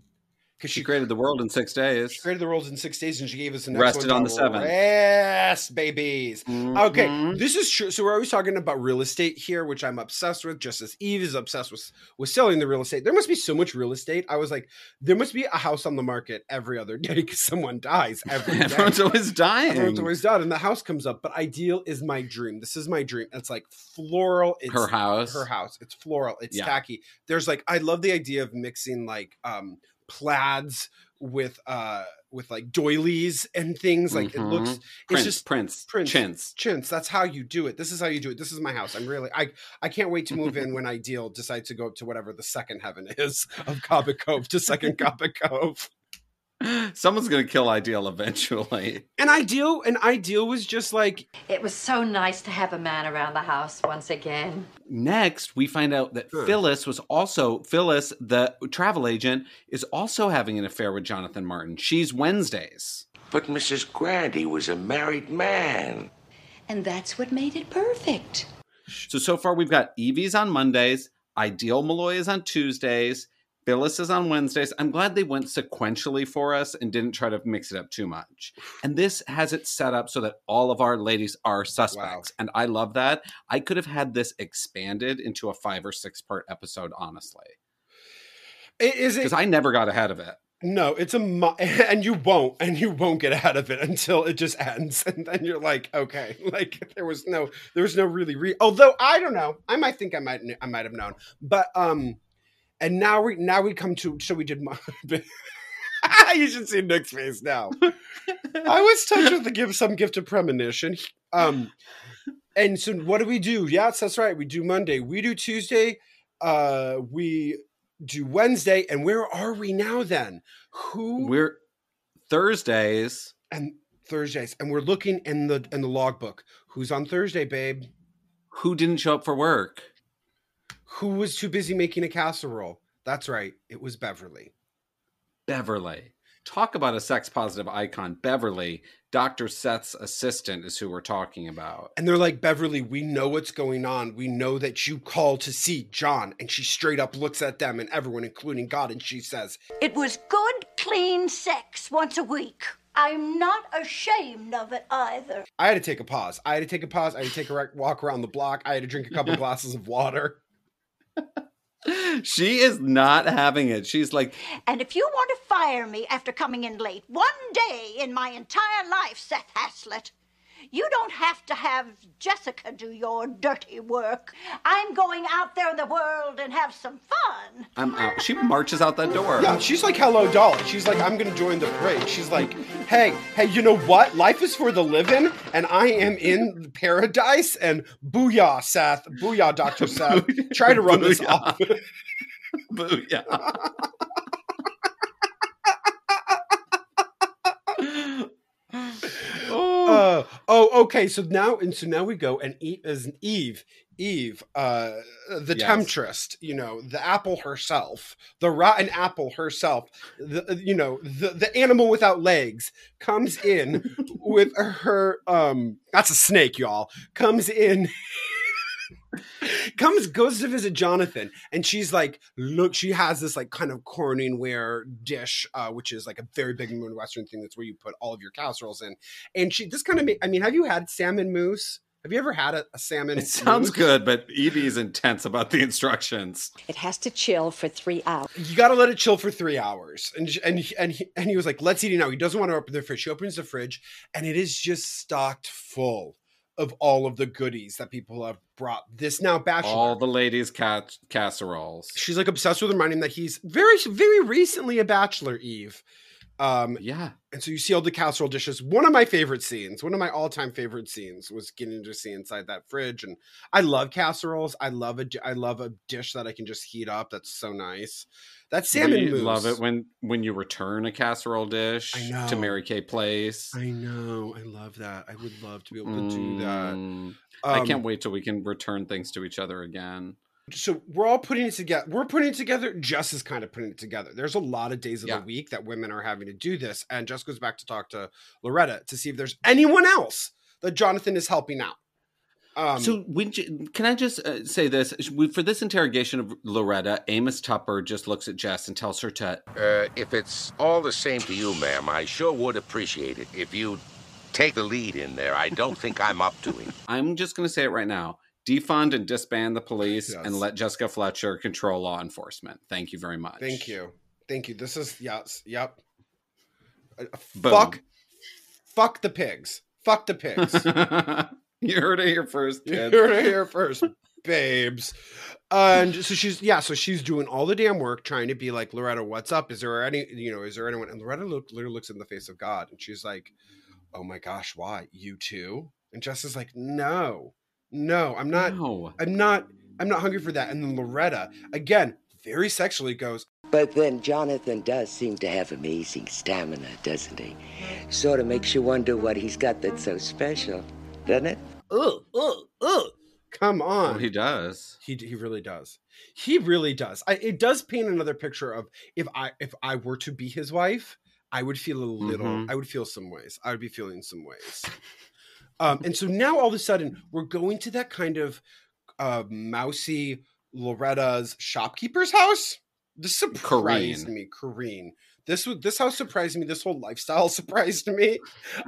Because she, created the world in six days. She created the world in six days and she gave us next Rested on the seventh. Yes, babies. Okay, Mhm. this is true. So we're always talking about real estate here, which I'm obsessed with. Just as Eve is obsessed with with selling the real estate. There must be so much real estate. I was like, there must be a house on the market every other day because someone dies every day. Everyone's always dying. Everyone's always died, and the house comes up. But ideal is my dream. This is my dream. It's like floral. It's Her house? Her house. It's floral. It's Yeah. tacky. There's like I love the idea of mixing like um plaids with uh with like doilies and things. Like it looks. Mhm. It's Prince, just Prince, Prince, chintz. chintz. That's how you do it. This is how you do it. This is my house. I'm really. I I can't wait to move in when Ideal decides to go up to whatever the second heaven is of Cabot Cove to second Cabot Cove. Someone's gonna kill Ideal eventually. And Ideal and Ideal was just like It was so nice to have a man around the house once again. Next, we find out that Phyllis was also Phyllis, the travel agent, is also having an affair with Jonathan Martin. She's Wednesdays. But Mrs. Grandy was a married man. And that's what made it perfect. So so far we've got Evie's on Mondays, Ideal Molloy is on Tuesdays, Phyllis is on Wednesdays. I'm glad they went sequentially for us and didn't try to mix it up too much. And this has it set up so that all of our ladies are suspects. And I love that. I could have had this expanded into a five or six part episode, honestly. Is it Because I never got ahead of it. No, it's a mo- and you won't, and you won't get out of it until it just ends, and then you're like, okay, like there was no, there was no really re. Although I don't know, I might think I might, I might have known, but um, and now we now we come to so we did. Mo- you should see Nick's face now. I was touched with the gift, some gift of premonition. Um, and so what do we do? Yes, that's right. We do Monday. We do Tuesday. Uh, we do Wednesday. And where are we now? Then who? We're Thursdays. and Thursdays, and we're looking in the in the logbook. Who's on Thursday, babe? Who didn't show up for work? Who was too busy making a casserole? That's right. It was Beverly. Beverly. Talk about a sex positive icon. Beverly, Dr. Seth's assistant, is who we're talking about. And they're like, Beverly, we know what's going on. We know that you called to see John. And she straight up looks at them and everyone, including God, and she says, It was good, clean sex once a week. I'm not ashamed of it either. I had to take a pause. I had to take a pause. I had to take a walk around the block. I had to drink a couple glasses of water. She is not having it. She's like, And if you want to fire me after coming in late one day in my entire life, Seth Hazlitt, you don't have to have Jessica do your dirty work. I'm going out there in the world and have some fun. I'm out. She marches out that door. Yeah, she's like, hello, Dolly. She's like, I'm going to join the parade. She's like, hey, hey, you know what? Life is for the living, and I am in paradise. And booyah, Seth. Booyah, Dr. Seth. Try to run this Booyah. off. Booyah. Uh, oh, okay. So now, and so now we go, and Eve is Eve, Eve, uh, the Yes. temptress. You know, the apple herself, the rotten apple herself. The you know the the animal without legs comes in with her. Um, that's a snake, y'all. Comes in. Comes goes to visit Jonathan and she's like look she has this like kind of corningware dish uh which is like a very big western thing that's where you put all of your casseroles in and she this kind of make I mean have you had salmon mousse have you ever had a, a salmon It sounds mousse? good, but Evie's intense about the instructions. It has to chill for three hours. you got to let it chill for three hours and sh- and he- and he, and he was like let's eat it now he doesn't want to open the fridge she opens the fridge and it is just stocked full of all of the goodies that people have brought this now bachelor All the ladies' cat casseroles. she's like obsessed with reminding him that he's very very recently a bachelor eve um Yeah. and so you see all the casserole dishes. One of my favorite scenes one of my all-time favorite scenes was getting to see inside that fridge and i love casseroles. I love a i love a dish that i can just heat up that's so nice. That salmon mousse love it when when you return a casserole dish to Mary Kay Place. i know. I love that. I would love to be able to do that. Mm, I Um, can't wait till we can return things to each other again. So we're all putting it together. We're putting it together. Jess is kind of putting it together. There's a lot of days of Yeah. the week that women are having to do this, and Jess goes back to talk to Loretta to see if there's anyone else that Jonathan is helping out. Um, so, when can I just uh, say this? For this interrogation of Loretta, Amos Tupper just looks at Jess and tells her to Uh, if it's all the same to you, ma'am, I sure would appreciate it if you'd take the lead in there. I don't think I'm up to it. I'm just going to say it right now. Defund and disband the police Yes. and let Jessica Fletcher control law enforcement. Thank you very much. thank you, thank you. This is yes, yep. Uh, Boom. fuck, fuck the pigs. Fuck the pigs. you heard it here first, You heard it here first, babes. And so she's yeah, so she's doing all the damn work trying to be like Loretta, what's up? Is there any you know, is there anyone? And Loretta look, literally looks in the face of God and she's like, Oh my gosh, why? You too? And Jess is like, No, no, I'm not No. I'm not I'm not hungry for that. And then Loretta, again, very sexually goes, But then Jonathan does seem to have amazing stamina, doesn't he? Sort of makes you wonder what he's got that's so special, doesn't it? ugh, ugh, ugh. Come on. Well, he does. He he really does. He really does. I, it does paint another picture of if I if I were to be his wife, I would feel a little. Mhm. I would feel some ways. I would be feeling some ways. Um, and so now all of a sudden we're going to that kind of uh, mousy Loretta's shopkeeper's house. This surprised Corrine. me, Corrine. This was this house surprised me. This whole lifestyle surprised me.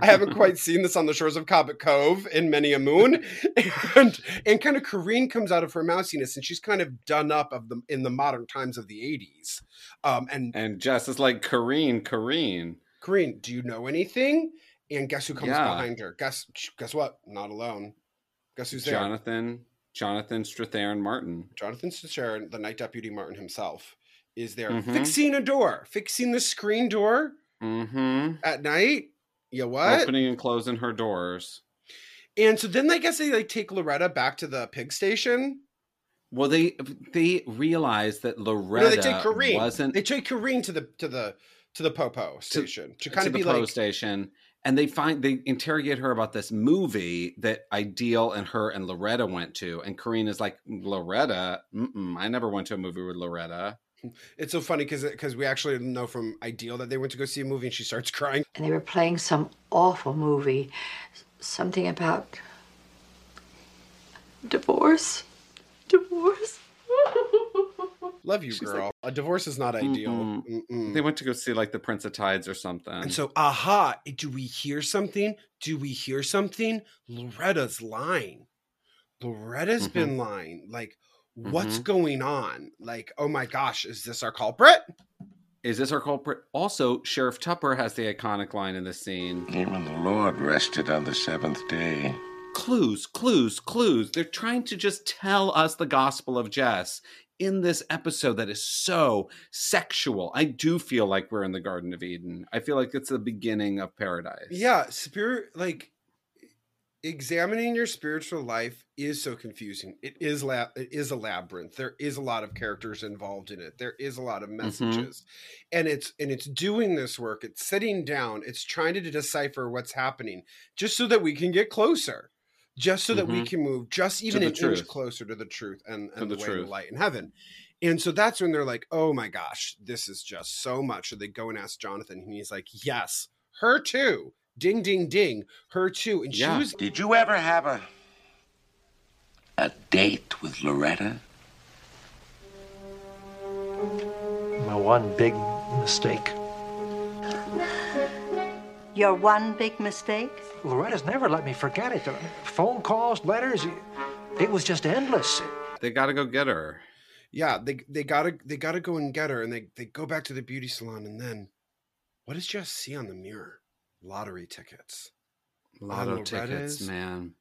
I haven't quite seen this on the shores of Cabot Cove in many a moon, and and kind of Corrine comes out of her mousiness, and she's kind of done up of the in the modern times of the '80s. Um, and And Jess is like, Kareen, Kareen. Corrine, do you know anything? And guess who comes Yeah. behind her? Guess guess what? Not alone. Guess who's there? Jonathan, Jonathan Strathairn Martin. Jonathan Strathairn, the night deputy Martin himself, is there Mhm. fixing a door, fixing the screen door Mm-hmm. at night. You what? Opening and closing her doors. And so then I guess they like take Loretta back to the pig station. Well, they they realize that No, Loretta they take Corrine. wasn't They take Corrine to the to the to the Popo station to, kind to of be like, station, and they find they interrogate her about this movie that Ideal and her and Loretta went to, and Karine is like, Loretta, Mm-mm, I never went to a movie with Loretta. it's so funny because because we actually know from Ideal that they went to go see a movie and she starts crying. And they were playing some awful movie. Something about divorce. Divorce. Love you, She's girl. a divorce is not ideal. Mm-mm. Mm-mm. They went to go see like the Prince of Tides or something. And so, aha, do we hear something? Do we hear something? Loretta's lying. Loretta's Mhm. been lying. Like, what's Mhm. going on? Like, oh my gosh, is this our culprit? is this our culprit? Also, Sheriff Tupper has the iconic line in this scene. Even the Lord rested on the seventh day. clues, clues, clues. They're trying to just tell us the gospel of Jess in this episode that is so sexual. I do feel like we're in the Garden of Eden. I feel like it's the beginning of paradise. Yeah, spirit, like, examining your spiritual life is so confusing. It is la- it is a labyrinth. There is a lot of characters involved in it. There is a lot of mm-hmm. messages. And it's and it's doing this work. It's sitting down. It's trying to decipher what's happening just so that we can get closer. Just so that we Mhm. can move just even the an inch closer to the truth and, and the, the way to truth. light in heaven. And so that's when they're like, oh my gosh, this is just so much. So they go and ask Jonathan, and he's like, yes, her too. Ding, ding, ding. Her too. And Yeah. she was Did you ever have a a date with Loretta? My one big mistake. Your one big mistake? Loretta's never let me forget it. Phone calls, letters, it was just endless. They got to go get her. yeah, they they gotta they gotta go and get her, and they they go back to the beauty salon, and then what does Jess see on the mirror? Lottery tickets. Lotto On tickets, Loretta's man.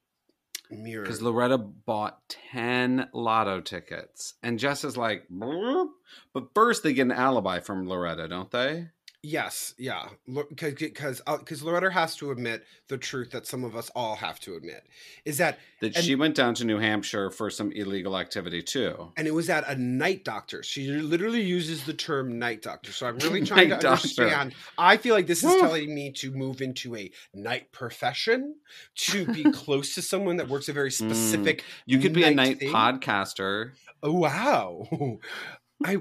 Mirror. Because Loretta bought 10 lotto tickets. And Jess is like, "Brr." but first they get an alibi from Loretta, don't they? Yes, yeah, because because because Loretta has to admit the truth that some of us all have to admit is that That and- she went down to New Hampshire for some illegal activity too. and it was at a night doctor. She literally uses the term night doctor. So I'm really trying to doctor. understand. I feel like this is telling me to move into a night profession, to be close to someone that works a very specific. Mm. You could be a night thing. podcaster. Oh wow! I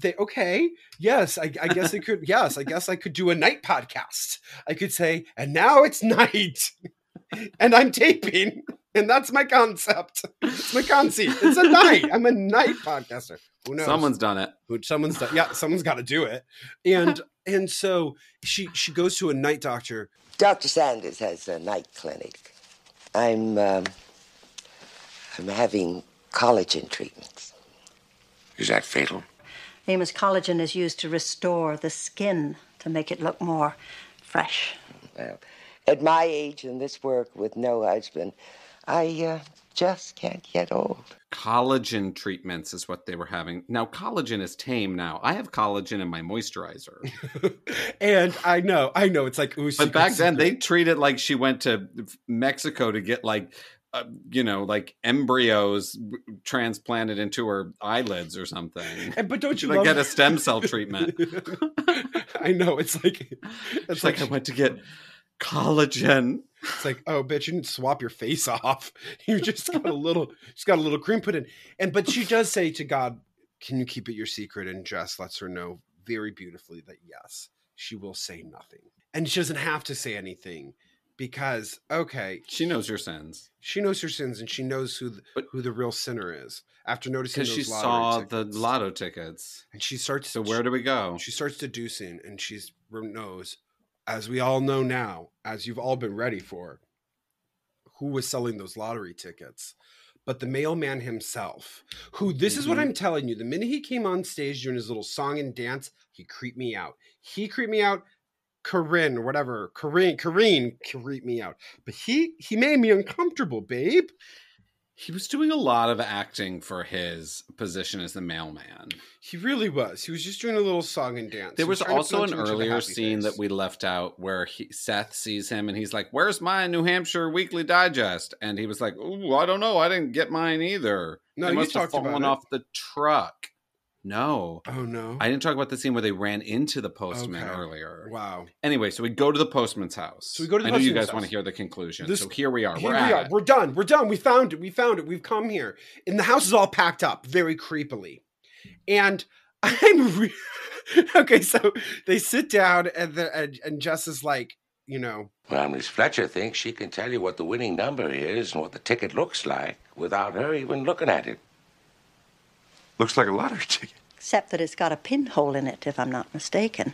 they okay. Yes, I, I guess I could. Yes, I guess I could do a night podcast. I could say, and now it's night, and I'm taping, and that's my concept. It's my conceit. It's a night. I'm a night podcaster. Who knows? Someone's done it. Who someone's done. Yeah, someone's got to do it. And and so she she goes to a night doctor. Dr. Sanders has a night clinic. I'm, um, I'm having collagen treatments. Is that fatal? Amos collagen is used to restore the skin to make it look more fresh. Well, at my age and this work with no husband, I uh, just can't get old. Collagen treatments is what they were having. Now collagen is tame now. I have collagen in my moisturizer. And I know, I know, it's like ooh. But secret, back then secret. they treated like she went to Mexico to get like uh, you know, like embryos transplanted into her eyelids or something. And, but don't you like love- get a stem cell treatment? I know it's like it's She's like, I went to get collagen. It's like, oh, bitch, you didn't swap your face off. You just got a little, just got a little cream put in. And but she does say to God, "Can you keep it your secret?" And Jess lets her know very beautifully that yes, she will say nothing, and she doesn't have to say anything because okay, She knows your sins she knows her sins and she knows who the, who the real sinner is after noticing because she saw tickets. the lotto tickets. and she starts. So where do we go? She starts deducing, and she's knows, as we all know now, as you've all been ready for, who was selling those lottery tickets. But the mailman himself, who this is what Mhm. I'm telling you, the minute he came on stage doing his little song and dance, he creeped me out. He creeped me out. Corinne or whatever, Corinne, Corinne creeped me out. But he he made me uncomfortable, babe. He was doing a lot of acting for his position as the mailman. He really was. He was just doing a little song and dance. There He was also an him into the earlier scene face. that we left out where he, Seth sees him and he's like, "Where's my New Hampshire Weekly Digest?" And he was like, "Ooh, I don't know. I didn't get mine either. No, they you must have fallen off the truck." No, Oh no. I didn't talk about the scene where they ran into the postman Okay. earlier. Wow. Anyway, so we go to the postman's house. So we go to the I know you postman's guys want to hear the conclusion. This- so here we are. Here We're we at are. it. We're done. We're done. We found it. We found it. We've come here. And the house is all packed up very creepily. And I'm re- okay. So they sit down, and the and, and Jess is like, you know, Well, Miss Fletcher thinks she can tell you what the winning number is and what the ticket looks like without her even looking at it. Looks like a lottery ticket. Except that it's got a pinhole in it, if I'm not mistaken.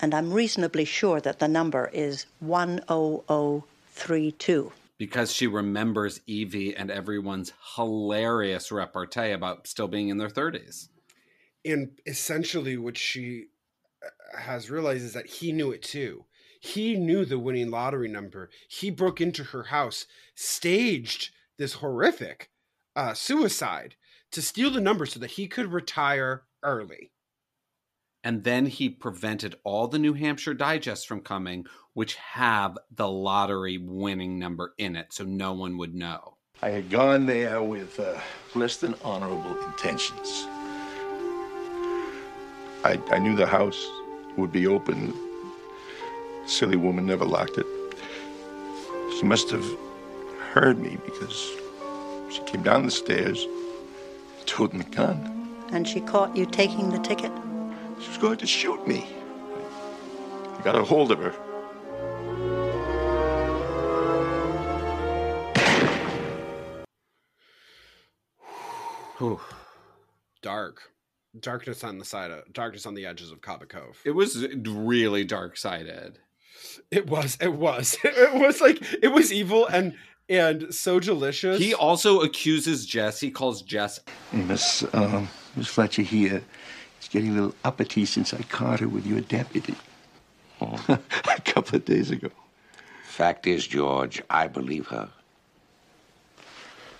And I'm reasonably sure that the number is 10032. because she remembers Evie and everyone's hilarious repartee about still being in their 30s. and essentially what she uh, has realized is that he knew it too. He knew the winning lottery number. He broke into her house, staged this horrific uh, suicide to steal the number so that he could retire early. And then he prevented all the New Hampshire digests from coming, which have the lottery winning number in it, so no one would know. I had gone there with uh, less than honorable intentions. I, I knew the house would be open. Silly woman never locked it. She must have heard me because she came down the stairs, toting the gun. And she caught you taking the ticket? She was going to shoot me. I got a hold of her. Whew. Dark. Darkness on the side of darkness on the edges of Cabot Cove. It was really dark sided. It was. It was. It was like it was evil and and so delicious. He also accuses Jess, he calls Jess Miss, um, Miss Fletcher here is getting a little uppity since I caught her with your deputy. a couple of days ago. Fact is, George, I believe her.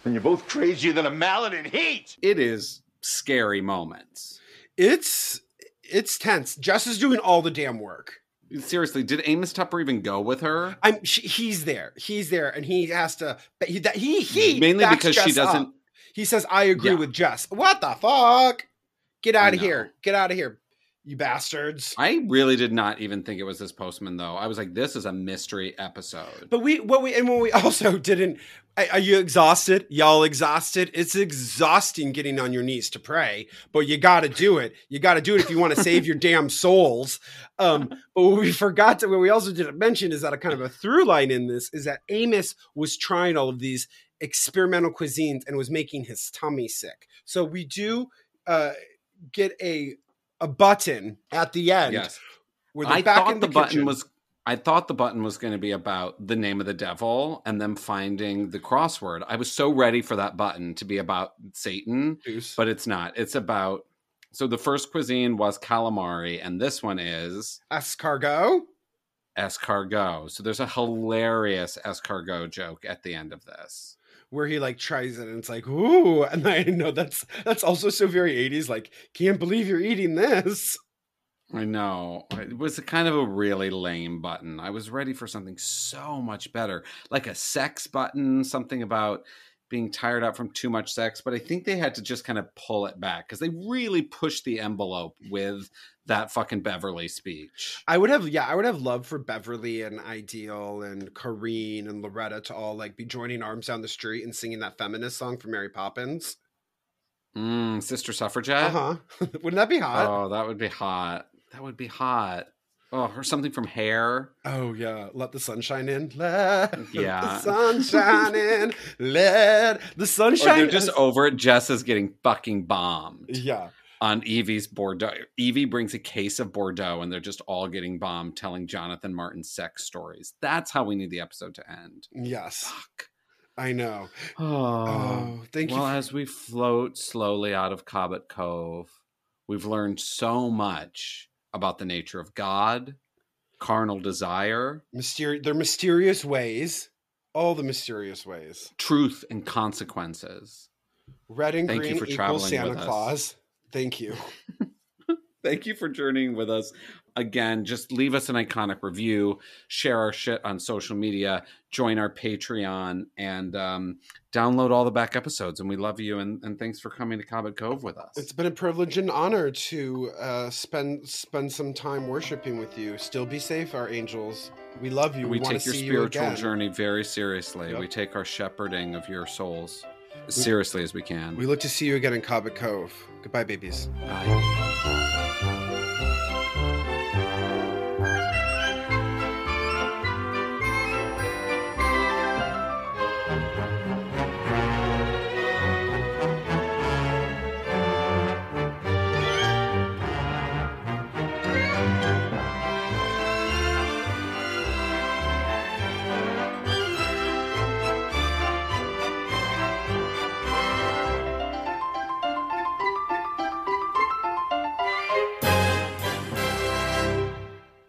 And you're both crazier than a mallet in heat. It is scary moments. It's it's tense. Jess is doing all the damn work. Seriously, did Amos Tupper even go with her? I'm. She, he's there. He's there, and he has to. But he that he he Mainly because she Jess up. doesn't- He says, "I agree Yeah. with Jess." What the fuck? Get out of here! Get out of here, you bastards! I really did not even think it was this postman, though. I was like, this is a mystery episode. But we what we and what we also didn't. Are are you exhausted? Y'all exhausted? It's exhausting getting on your knees to pray, but you got to do it. You got to do it if you want to save your damn souls. Um, but what we forgot to, what we also didn't mention is that a kind of a through line in this is that Amos was trying all of these experimental cuisines and was making his tummy sick. So we do uh, get a a button at the end. Yes. I back thought in the, the, button was. I thought the button was going to be about the name of the devil and them finding the crossword. I was so ready for that button to be about Satan, Deuce. but it's not. It's about. So the first cuisine was calamari, and this one is escargot. escargot. So there's a hilarious escargot joke at the end of this. Where he like tries it and it's like ooh and i know that's that's also so very 80s like can't believe you're eating this I know. It was kind of a really lame button. I was ready for something so much better, like a sex button, something about being tired out from too much sex. But I think they had to just kind of pull it back because they really pushed the envelope with that fucking Beverly speech. I would have, yeah, I would have loved for Beverly and Ideal and Corrine and Loretta to all like be joining arms down the street and singing that feminist song from Mary Poppins. Mm, Sister Suffragette. Uh huh. Wouldn't that be hot? Oh, that would be hot. That would be hot. Oh, or something from Hair. Oh yeah, let the sunshine in. Let Yeah. the sunshine in. Let the Or sunshine. they're just over it. Jess is getting fucking bombed. Yeah. On Evie's Bordeaux. Evie brings a case of Bordeaux and they're just all getting bombed telling Jonathan Martin sex stories. That's how we need the episode to end. Yes. I know. Oh, oh, thank you well, as we float slowly out of Cabot Cove, we've learned so much about the nature of God, carnal desire, Mysteri- their mysterious ways. All the mysterious ways. truth, and consequences. Red and Thank you for equals traveling Santa with us. Thank you. Thank you for journeying with us. Again, just leave us an iconic review, share our shit on social media, join our Patreon, and um, download all the back episodes. And we love you. And, and thanks for coming to Cabot Cove with us. It's been a privilege and honor to uh, spend spend some time worshiping with you. Still be safe, our angels. We love you. we We, take your you spiritual again. journey very seriously. Yep. We take our shepherding of your souls seriously as we can. We look to see you again in Cabot Cove. Goodbye, babies. Bye.